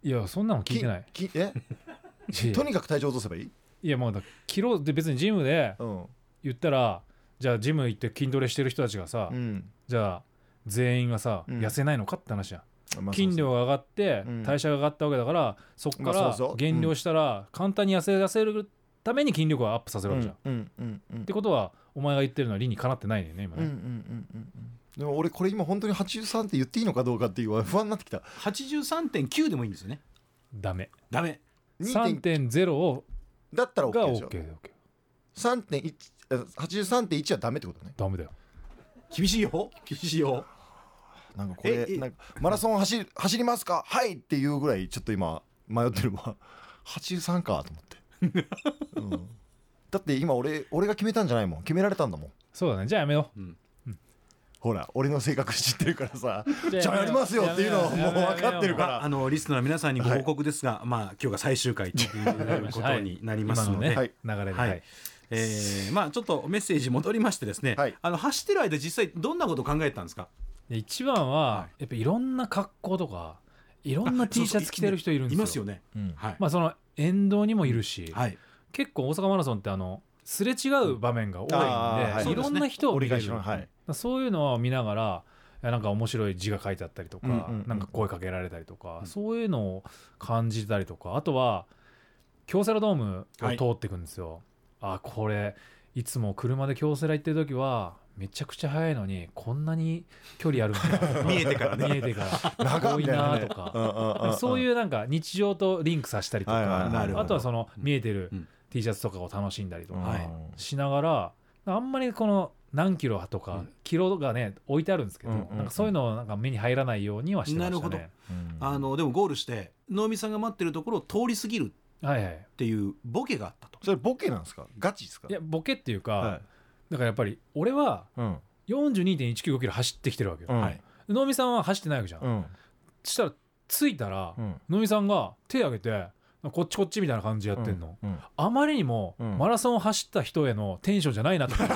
Speaker 2: ーいやそんなの聞いてない。
Speaker 1: ききえ？(laughs) とにかく体重落とせばいい、
Speaker 2: いやもうだキロで別にジムで
Speaker 1: うん。
Speaker 2: 言ったらじゃあジム行って筋トレしてる人たちがさ、
Speaker 1: うん。
Speaker 2: じゃあ全員がさ、
Speaker 1: うん。
Speaker 2: 痩せないのかって話や
Speaker 1: まあ
Speaker 2: 筋量が上がって
Speaker 1: うん。
Speaker 2: 代謝が上がったわけだから、そこから
Speaker 1: まあそうそう。
Speaker 2: 減量したら簡単に痩せ痩せるために筋力をアップさせるわけじゃん、っ
Speaker 1: うんうんうんうん。
Speaker 2: てことはお前が言ってるのは理にかなってないよね今ね、
Speaker 1: うんうんうんうんうんでも俺これ今本当に83って言っていいのかどうかっていう不安になってきた。
Speaker 3: 83.9でもいいんですよね。
Speaker 2: ダメ。
Speaker 3: ダメ。
Speaker 1: 2.9
Speaker 2: 3.0を
Speaker 1: だったら
Speaker 2: が
Speaker 1: OK でし
Speaker 2: OK
Speaker 1: ょ
Speaker 2: で OK
Speaker 1: 3.1え83.1はダメってことね。
Speaker 2: ダメだよ。
Speaker 3: 厳しいよ。厳しいよ。
Speaker 1: なんかこれ
Speaker 3: ええ。
Speaker 1: なんかマラソン走り走りますか？はいっていうぐらいちょっと今迷ってるわ。83かと思って、(laughs) うん、だって今俺俺が決めたんじゃないもん。決められたんだもん。
Speaker 2: そうだね。じゃあやめよう
Speaker 1: ほら俺の性格知ってるからさ
Speaker 2: じゃあ
Speaker 1: じゃあやりますよっていうのをもう分かってるか
Speaker 3: まあ、のリスナーの皆さんにご報告ですが、まあ今日が最終回という (laughs) ことになりますので、
Speaker 2: 今のね、
Speaker 1: はい。
Speaker 2: 流れで、
Speaker 3: はい。
Speaker 2: はい
Speaker 3: えーまあちょっとメッセージ戻りましてですね、
Speaker 1: はい。
Speaker 3: あの走ってる間実際どんなことを考えてたんですか？
Speaker 2: で一番は、
Speaker 3: はい。
Speaker 2: やっぱいろんな格好とかいろんな T シャツ着てる人いるんですよ。
Speaker 3: いますよね、
Speaker 1: うん。
Speaker 3: はい、
Speaker 2: まあその沿道にもいるし、
Speaker 3: はい、
Speaker 2: 結構大阪マラソンってあのすれ違う場面が多いんで、
Speaker 1: あーはい。
Speaker 2: い、ろんな人を見れる、
Speaker 1: 折り返しのはい
Speaker 2: そういうのを見ながらなんか面白い字が書いてあったりとか、
Speaker 1: うんうんうん
Speaker 2: なんか声かけられたりとか、
Speaker 3: うん。
Speaker 2: そういうのを感じたりとかあとは京セラドームを通っていくんですよ、あこれいつも車で京セラ行ってる時はめちゃくちゃ速いのにこんなに距離あるんだ。(laughs)
Speaker 3: 見えてからね。
Speaker 2: 見えてから。
Speaker 1: 長
Speaker 2: 多い
Speaker 1: な
Speaker 2: とか、そういうなんか日常とリンクさせたりとか、
Speaker 1: はい
Speaker 2: あとはその見えてる
Speaker 3: うん。
Speaker 2: T シャツとかを楽しんだりとか
Speaker 3: はい。
Speaker 2: しながらあんまりこの何キロとか
Speaker 3: うん。
Speaker 2: キロがね置いてあるんですけど、なんかそういうのをなんか目に入らないようにはしてましたね。
Speaker 3: なるほど。
Speaker 1: うん。
Speaker 3: あのでもゴールして能見さんが待ってるところを通り過ぎるっ
Speaker 2: はいはい。
Speaker 3: ていうボケがあったと。
Speaker 1: それボケなんですか？ガチですか？
Speaker 2: いやボケっていうか、
Speaker 1: はい。
Speaker 2: だからやっぱり俺は
Speaker 1: うん。
Speaker 2: 42.195キロ走ってきてるわけよ。能見さんは走ってないわけじゃん。
Speaker 1: うん。
Speaker 2: そしたら着いたら
Speaker 1: うん。
Speaker 2: 能見さんが手挙げてこっちこっちみたいな感じでやってんの。
Speaker 1: うん
Speaker 2: あまりにも
Speaker 1: うん。
Speaker 2: マラソンを走った人へのテンションじゃないなと。思って。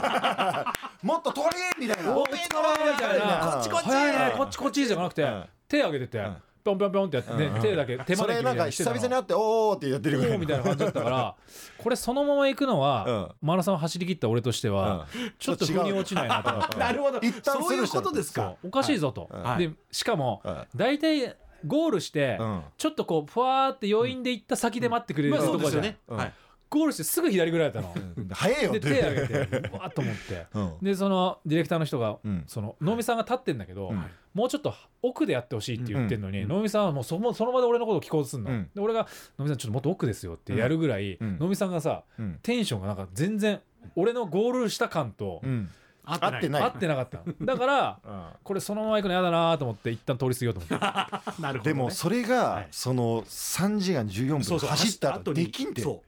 Speaker 1: もっと取りみたいな。
Speaker 2: おめでとうみたいな。
Speaker 1: こっちこっち。
Speaker 2: ねこっちこっちじゃなくて、
Speaker 1: うん。
Speaker 2: 手挙げてて、
Speaker 1: うん。
Speaker 2: ぴょんぴょんぴょんってやって、ね
Speaker 1: うん。うん
Speaker 2: 手だけ手
Speaker 1: それなんか久々に会っておーってやってるぐら。い
Speaker 2: みたいな感じだったからこれそのまま行くのは、
Speaker 1: うん。
Speaker 2: マラソン走り切った俺としては、ちょっと腑に落ちないなと思って。(laughs)
Speaker 3: なるほどそういうことですか？
Speaker 2: おかしいぞと、
Speaker 3: はい。
Speaker 2: でしかも、
Speaker 1: は
Speaker 2: 大体ゴールして、
Speaker 1: いうん。
Speaker 2: ちょっとこうふわーって余韻で行った先で待ってくれる
Speaker 3: う
Speaker 2: とこじゃ
Speaker 3: ね、
Speaker 1: うん。
Speaker 3: はい。
Speaker 2: ゴールしてすぐ左ぐらいだったの、
Speaker 1: 早いよって
Speaker 2: で手挙げてうわーっと思って。
Speaker 1: うん。
Speaker 2: でそのディレクターの人が、
Speaker 1: うん。
Speaker 2: その能見さんが立ってんだけど、
Speaker 1: うん。
Speaker 2: もうちょっと奥でやってほしいって言ってんのに、
Speaker 1: うん。
Speaker 2: 能見さんはもうそのその場で俺のことを聞こうとするの、
Speaker 1: うん。
Speaker 2: で俺が「能見さんちょっともっと奥ですよ」ってやるぐらい、
Speaker 1: うん。
Speaker 2: 能見さんがさ
Speaker 1: うん。
Speaker 2: テンションがなんか全然俺のゴールした感と
Speaker 1: うん
Speaker 3: 合
Speaker 1: 合ってない。
Speaker 2: 合ってなかった。のだから (laughs)
Speaker 1: うん。
Speaker 2: これそのまま行くの嫌だなと思って一旦通り過ぎようと思って。(laughs)
Speaker 3: なるほど、ね、
Speaker 1: でもそれ
Speaker 3: は
Speaker 1: が
Speaker 3: い
Speaker 1: その3時間14分走った後
Speaker 3: 後に
Speaker 1: できんて。
Speaker 3: そ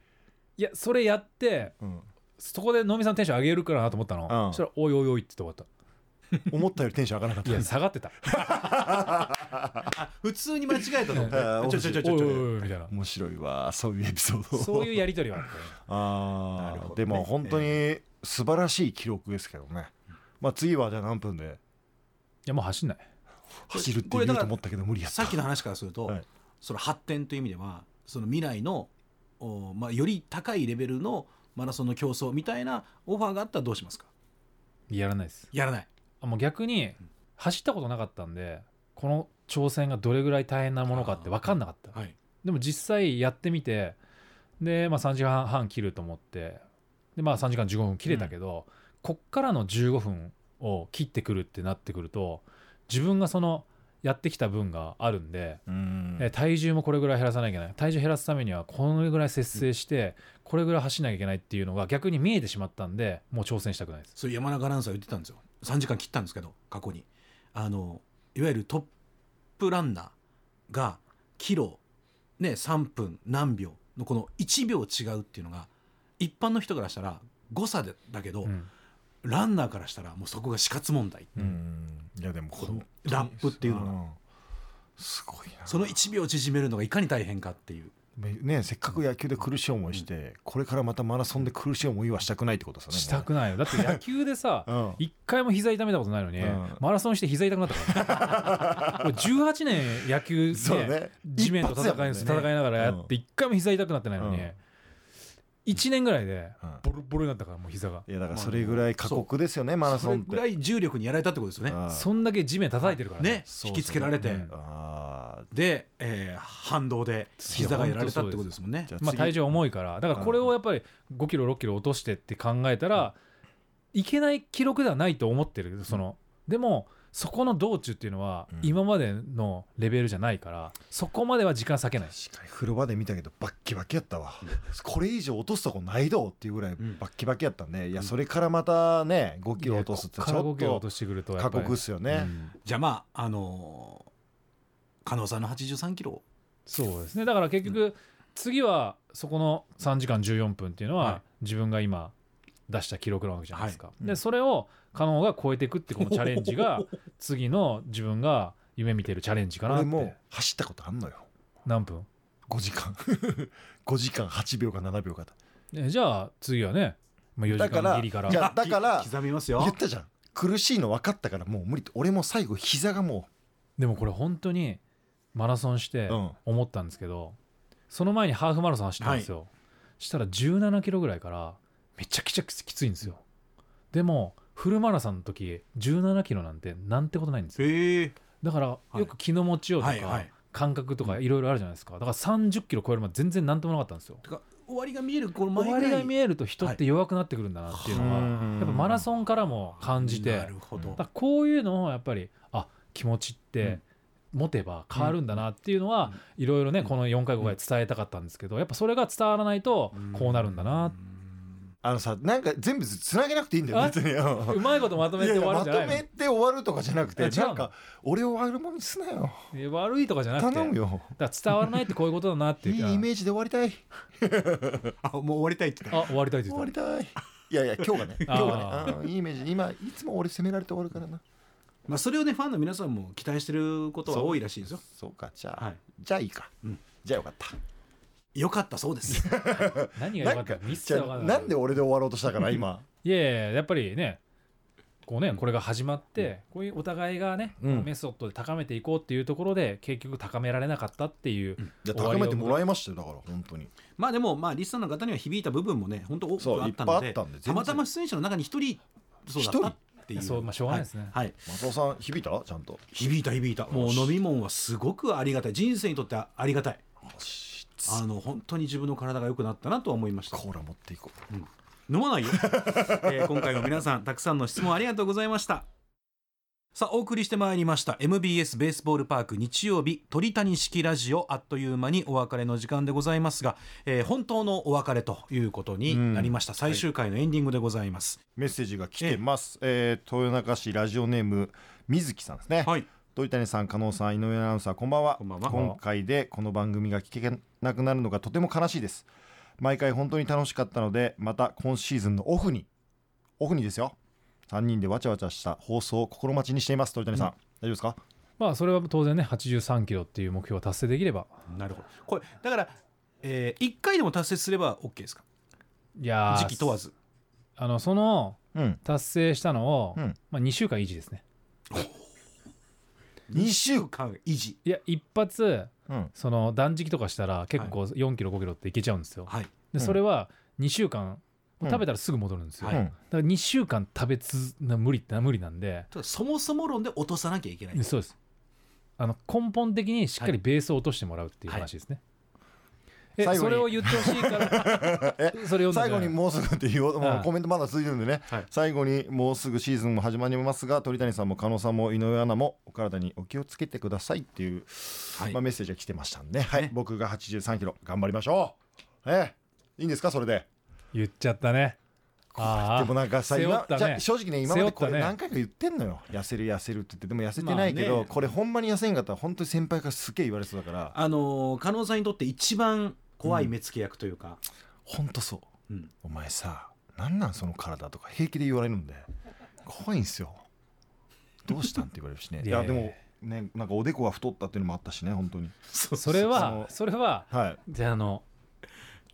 Speaker 2: いやそれやって
Speaker 1: うん。
Speaker 2: そこで能見さんのテンション上げるからなと思ったの、
Speaker 1: うん。
Speaker 2: そしたら「おいおいおい」って言って終わっ
Speaker 1: 思ったよりテンション上がらなかった。
Speaker 2: たいや下がってた。
Speaker 3: う (laughs) 普通に間違えたと思って
Speaker 1: あー
Speaker 3: ちょちょちょちょちょ。
Speaker 2: おいおいおいみたいな。
Speaker 1: 面白いわそういうエピソード。
Speaker 2: そういうやり取りはあって
Speaker 1: あ
Speaker 3: なるほどね。
Speaker 1: ーでも本当に素晴らしい記録ですけどね。まあ次はじゃあ何分で
Speaker 2: いやもう走んない。
Speaker 1: 走るって言うと思ったけど無理やった。
Speaker 3: さっきの話からすると、
Speaker 1: はい。
Speaker 3: その発展という意味ではその未来のお、まあ、より高いレベルのマラソンの競争みたいなオファーがあったらどうしますか？
Speaker 2: やらないです。
Speaker 3: やらない。
Speaker 2: あもう逆に走ったことなかったんでこの挑戦がどれぐらい大変なものかって分かんなかった。
Speaker 3: はい。
Speaker 2: でも実際やってみてで、まあ、3時間半切ると思ってで、まあ、3時間15分切れたけど、こっからの15分を切ってくるってなってくると自分がそのやってきた分があるんで、体重もこれぐらい減らさなきゃいけない。体重減らすためにはこれぐらい節制してこれぐらい走らなきゃいけないっていうのが逆に見えてしまったんでもう挑戦したくないです。
Speaker 3: そ山中アナウンサー言ってたんですよ。3時間切ったんですけど過去に。あのいわゆるトップランナーがキロ、ね、3分何秒のこの1秒違うっていうのが一般の人からしたら誤差でだけど、
Speaker 2: うん。
Speaker 3: ランナーからしたらもうそこが死活問題、
Speaker 1: うん。いやでも
Speaker 3: このラップっていうのが。
Speaker 1: んすごいな。
Speaker 3: その1秒縮めるのがいかに大変かっていう。
Speaker 1: ねせっかく野球で苦しい思いして、これからまたマラソンで苦しい思いはしたくないってことですよね
Speaker 2: したくないよ。だって野球でさ (laughs)
Speaker 1: うん。
Speaker 2: 一回も膝痛めたことないのに、
Speaker 1: うん。
Speaker 2: マラソンして膝痛くなったから、ね、俺18年野球で地面と戦い,、
Speaker 1: ね。
Speaker 2: 戦いながらやって一回も膝痛くなってないのに、
Speaker 1: うん
Speaker 2: 1年ぐらいで
Speaker 1: うん。
Speaker 2: ボロボロになったからもう膝が、
Speaker 1: いやだからそれぐらい過酷ですよね、マラソンって。
Speaker 3: それぐらい重力にやられたってことですよね。
Speaker 2: そんだけ地面叩いてるからね。
Speaker 3: ね。引きつけられて、
Speaker 2: うん。
Speaker 1: ああ
Speaker 3: で、えー反動で膝がやられたってことですもんね。
Speaker 2: まあ、体重重いから。だからこれをやっぱり5キロ6キロ落としてって考えたらいけない記録ではないと思ってる。そのでもそこの道中っていうのは
Speaker 1: うん。
Speaker 2: 今までのレベルじゃないからそこまでは時間割けない。
Speaker 1: 確かに風呂場で見たけどバッキバキやったわ。これ以上落とすとこないどっていうぐらい
Speaker 3: ん。
Speaker 1: バッキバキやったんでいやそれからまたね5キロ落とすってち
Speaker 2: いやこっから5
Speaker 1: ょっ
Speaker 2: キロ落
Speaker 1: と
Speaker 2: としてくるとや
Speaker 1: 過酷っすよね。
Speaker 2: うん。
Speaker 3: じゃあまああのー、加納さんの83キロ。
Speaker 2: そうですね。だから結局次はそこの3時間14分っていうの
Speaker 3: は
Speaker 2: は自分が今出した記録なわけじゃないですか、
Speaker 1: い。
Speaker 2: でそれを加納が超えていくってこのチャレンジが (laughs) 次の自分が夢見てるチャレンジかなって。
Speaker 1: 俺も走ったことあんのよ。
Speaker 2: 何分
Speaker 1: ？5時間。(laughs) 5時間8秒か7秒か
Speaker 2: えじゃあ次はね、まあ、4時
Speaker 1: だから
Speaker 2: 間ギリから。
Speaker 1: だから
Speaker 3: 刻みますよ。
Speaker 1: 言ったじゃん。苦しいの分かったからもう無理って。俺も最後膝がも
Speaker 2: でもこれ本当にマラソンして
Speaker 1: うん。
Speaker 2: 思ったんですけど、その前にハーフマラソン走ったんですよ、したら17キロぐらいからめちゃくちゃきついんですよ。でもフルマラソンの時17キロなんてなんてことないんですよ。
Speaker 3: へえ。
Speaker 2: だから
Speaker 3: い。
Speaker 2: よく気の持ちようとか、
Speaker 3: はいはい。
Speaker 2: 感覚とかいろいろあるじゃないですか。だから30キロ超えるまで全然なんともなかったんですよ。
Speaker 3: 終わりが見えるこの
Speaker 2: 終わりが見えると人って弱くなってくるんだなっていうのは、
Speaker 1: うん
Speaker 2: やっぱマラソンからも感じて。
Speaker 3: なるほど。
Speaker 2: だからこういうのをやっぱりあ気持ちって持てば変わるんだなっていうのは
Speaker 3: うん。
Speaker 2: いろいろねこの4回5回伝えたかったんですけどやっぱそれが伝わらないとこうなるんだな
Speaker 1: あのさなんか全部つなげなくていいんだよ
Speaker 2: あ？
Speaker 1: 別に。う
Speaker 2: まいことまとめて終わるんじゃない
Speaker 1: いやいやまとめて終わるとかじゃなくてなんか俺を悪者にすなよ。
Speaker 2: のいや悪いとかじゃなくて。
Speaker 1: 頼むよ。
Speaker 2: だ伝わらないってこういうことだなって
Speaker 1: い
Speaker 2: いうか
Speaker 1: いイメージで終わりたい。(laughs)
Speaker 3: あもう終わりたいって言った。
Speaker 2: あ終わりたいって
Speaker 1: 終
Speaker 2: 言った。
Speaker 1: わりたい。いやいや今日がね。今日がね。うんいいイメージ。今いつも俺責められて終わるからな。
Speaker 3: まあそれをねファンの皆さんも期待してることは多いらしいですよ。
Speaker 1: そうかじゃあ、
Speaker 3: はい。
Speaker 1: じゃあいいか、
Speaker 3: うん。
Speaker 1: じゃあよかった
Speaker 3: よかったそうです。(laughs)
Speaker 2: 何が
Speaker 1: なんか
Speaker 2: 良かったな
Speaker 1: んで俺で終わろうとしたかな今。
Speaker 2: いやいややっぱりねこうねこれが始まってこういうお互いがね
Speaker 1: うん。
Speaker 2: メソッドで高めていこうっていうところで結局高められなかったっていう
Speaker 1: じゃあ高めてもらいましたよだから本当に。
Speaker 3: まあでもまあリスナーの方には響いた部分もね本当多くあったので
Speaker 1: いっぱいあったんで全然。
Speaker 3: たまたま出演者の中に一人そうだったっていう。
Speaker 2: そうまあしょうがないですね。
Speaker 3: はい、はい。
Speaker 1: 松尾さん響いた？ちゃんと。
Speaker 3: 響いた響いた。もう飲み物はすごくありがたい。人生にとってはありがたいあの本当に自分の体が良くなったなとは思いました。
Speaker 1: コーラ持っていこう。
Speaker 3: 飲まないよ、(laughs) えー今回も皆さんたくさんの質問ありがとうございました。さあお送りしてまいりました。MBS ベースボールパーク日曜日鳥谷式ラジオあっという間にお別れの時間でございますが、えー本当のお別れということになりました、最終回のエンディングでございます、
Speaker 1: メッセージが来てます、えー豊中市ラジオネーム水木さんですね、
Speaker 3: はい
Speaker 1: 鳥谷さん加納さん井上アナウンサーこんばんは。
Speaker 3: こんばんは。
Speaker 1: 今回でこの番組が聞けなくなるのがとても悲しいです。毎回本当に楽しかったのでまた今シーズンのオフにオフにですよ。3人でわちゃわちゃした放送を心待ちにしています。鳥谷さん、大丈夫ですか？
Speaker 2: まあそれは当然ね83キロっていう目標を達成できれば。
Speaker 3: なるほど。これだから、え1回でも達成すれば OK ですか？
Speaker 2: いやー
Speaker 3: 時期問わず。
Speaker 2: あのその
Speaker 1: うん。
Speaker 2: 達成したのを、
Speaker 1: うん。
Speaker 2: まあ、2週間維持ですね (laughs)
Speaker 1: 2週
Speaker 3: 間維持。
Speaker 2: いや一発
Speaker 1: うん。
Speaker 2: その断食とかしたら結構4キロ5キロっていけちゃうんですよ、
Speaker 3: はい
Speaker 2: でそれは2週間
Speaker 1: うん。
Speaker 2: 食べたらすぐ戻るんですよ、
Speaker 3: はい。
Speaker 2: だから2週間食べつな無理って無理なんで。
Speaker 3: そもそも論で落とさなきゃいけない。
Speaker 2: でそうです。あの根本的にしっかりベースを落としてもらうっていう話ですね、え
Speaker 1: 最後に。
Speaker 2: それを言ってほしいから。(laughs)
Speaker 1: え
Speaker 2: それ
Speaker 1: 最後にもうすぐって言おう、もう
Speaker 2: はい
Speaker 1: コメントまだ続いてるんでね、
Speaker 3: はい。
Speaker 1: 最後にもうすぐシーズンも始まりますが鳥谷さんも加納さんも井上アナもお体にお気をつけてくださいっていう、
Speaker 3: はい。
Speaker 1: まあ、メッセージが来てましたんで、はい。
Speaker 3: ね
Speaker 1: 僕が83キロ頑張りましょう。ええいいんですかそれで？
Speaker 2: 言っちゃったね。ああ
Speaker 1: でもなんかさ、
Speaker 2: ね。
Speaker 1: 正直ね今までこれ何回か言ってんのよ。痩せる痩せるって言って。でも痩せてないけど、
Speaker 3: まあね。
Speaker 1: これほんまに痩せんかったら本当に先輩からすげえ言われそうだから。
Speaker 3: あのー加納さんにとって一番怖い目付け役というか、
Speaker 1: ほんとそう。
Speaker 3: うん。
Speaker 1: お前さなんなんその体とか平気で言われるんで怖いんすよ。どうしたんって言われるしね。い
Speaker 2: いや
Speaker 1: でもねなんかおでこが太ったっていうのもあったしね本当に。
Speaker 2: それはそれは
Speaker 1: はい。
Speaker 2: じゃああの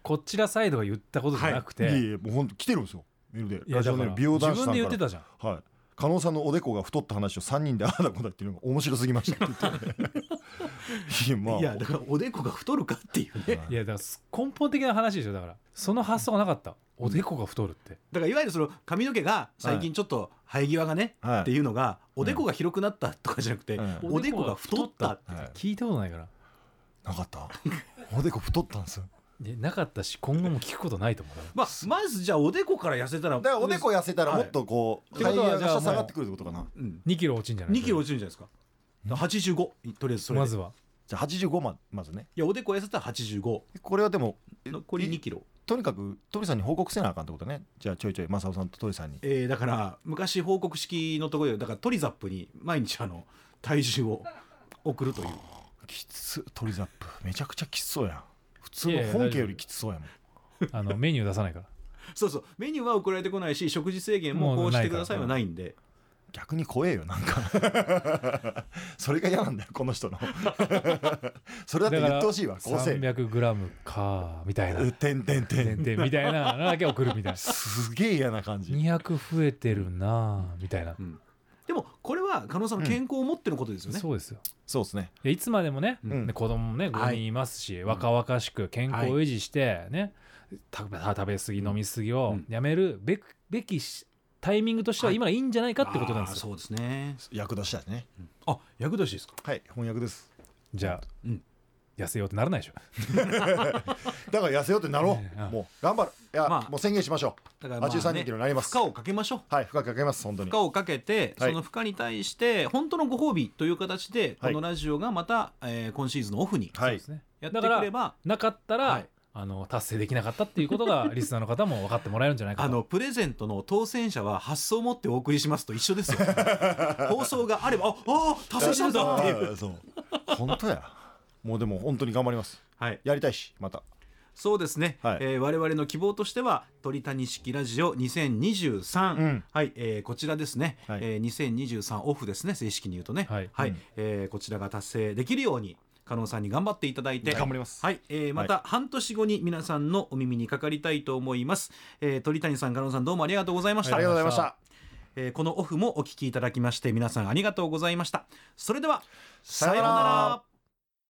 Speaker 2: こちらサイドが言ったことじゃなくて、
Speaker 1: い。えいえもう本当来てるんですよ。メールで。ラジオネーム美容
Speaker 2: 自
Speaker 1: 男子さんから。
Speaker 2: 分で言ってたじゃん。
Speaker 1: はい加納さんのおでこが太った話を3人でああだこうだっていうのが面白すぎましたって言って、ね、(laughs) いやまあ。
Speaker 3: いやだからおでこが太るかっていうね。
Speaker 2: いやだからす根本的な話でしょ。だからその発想がなかった。おでこが太るって、
Speaker 3: だからいわゆるその髪の毛が最近ちょっと生え際がね、
Speaker 1: はい。
Speaker 3: っていうのがおでこが広くなったとかじゃなくて、
Speaker 1: うん。
Speaker 3: おでこが太った
Speaker 1: はい
Speaker 2: 聞いたことないから。
Speaker 1: なかった？おでこ太ったんですよ
Speaker 2: いやなかったし今後も聞くことないと思う
Speaker 3: まあ、まずじゃあおでこから痩せたら
Speaker 1: だからおでこ痩せたらもっとこう
Speaker 2: は
Speaker 1: が下がってくるってことかな。
Speaker 3: うん、
Speaker 2: 2キロ落ちんじゃない
Speaker 3: ？2キロ落ちるんじゃないですか？85とりあえずそれで。
Speaker 2: まずは。
Speaker 1: じゃあ85ままずね。
Speaker 3: いやおでこ痩せたら85
Speaker 1: これはでもえ
Speaker 3: 残り
Speaker 1: い
Speaker 3: 2キロ。
Speaker 1: とにかく鳥さんに報告せなあかんってことね。じゃあちょいちょい正雄さんと鳥さんに。
Speaker 3: えー、だから昔報告式のところでだからトリザップに毎日あの体重を送るという。
Speaker 1: きつ鳥ザップめちゃくちゃきつそうやん普通の本家よりきつそうやもん。(laughs)
Speaker 2: あのメニュー出さないから。
Speaker 3: そうそう。メニューは送られてこないし食事制限もこうしてくださいはないんで。
Speaker 1: 逆に怖えよなんか。(laughs) それが嫌なんだよこの人の。(laughs) それだって言ってほしいわ構成
Speaker 2: 300g かみたいな。
Speaker 1: うてんてんてん
Speaker 2: 点々みたいなのだけ送るみたいな。
Speaker 1: すげえ嫌な感じ。
Speaker 2: 200増えてるなみたいな、
Speaker 3: うんでもこれは加納さんの健康を持ってのことですよね、
Speaker 2: そうですよ。
Speaker 1: そうですね。
Speaker 2: いつまでもね、
Speaker 1: うん。
Speaker 2: で子供もね5人いますし、若々しく健康を維持してね、食べ食べ過ぎ飲み過ぎをやめるべくべきしタイミングとしては今がいいんじゃないかってことなんですよ、
Speaker 3: そうですね。
Speaker 1: 役年だね。
Speaker 3: あ役年ですか？
Speaker 1: はい翻訳です。
Speaker 2: じゃあ、
Speaker 3: うん
Speaker 2: 痩せようってならないでしょ。(laughs)
Speaker 1: だから痩せようってなろ
Speaker 2: ねあ
Speaker 1: うもう頑張る。いや、
Speaker 3: まあ
Speaker 1: もう宣言しましょう。
Speaker 3: だからまあ、
Speaker 1: 83人キロになります。
Speaker 3: 負荷をかけましょう。
Speaker 1: はい深くかけます本当に。
Speaker 3: 負荷をかけて、
Speaker 1: はい。
Speaker 3: その負荷に対して本当のご褒美という形で、
Speaker 1: はい。
Speaker 3: このラジオがまた、えー今シーズンのオフに
Speaker 1: はい。
Speaker 2: そうですね。
Speaker 3: やってくれば、
Speaker 2: なかったら、
Speaker 3: はい。
Speaker 2: あの達成できなかったっていうことが (laughs) リスナーの方も分かってもらえるんじゃないかと。
Speaker 3: あのプレゼントの当選者は発送を持ってお送りしますと一緒ですよ。(laughs) 放送があればああ達成したんだっていう、
Speaker 1: あそう。本当やもうでも本当に頑張ります。
Speaker 3: はい、
Speaker 1: やりたいしまた。
Speaker 3: そうですね、
Speaker 1: はい。
Speaker 3: えー我々の希望としては鳥谷式ラジオ2023、
Speaker 1: うん。
Speaker 3: はい、えーこちらですね、
Speaker 1: はい。
Speaker 3: えー2023オフですね正式に言うとね。
Speaker 2: はい。
Speaker 1: うん。
Speaker 3: えーこちらが達成できるように加納さんに頑張っていただいて。
Speaker 1: 頑張ります。
Speaker 3: はい、えーまた半年後に皆さんのお耳にかかりたいと思います、えー鳥谷さん加納さんどうもありがとうございました、
Speaker 1: ありがとうございました。
Speaker 3: えーこのオフもお聞きいただきまして皆さんありがとうございました。それでは
Speaker 1: さようなら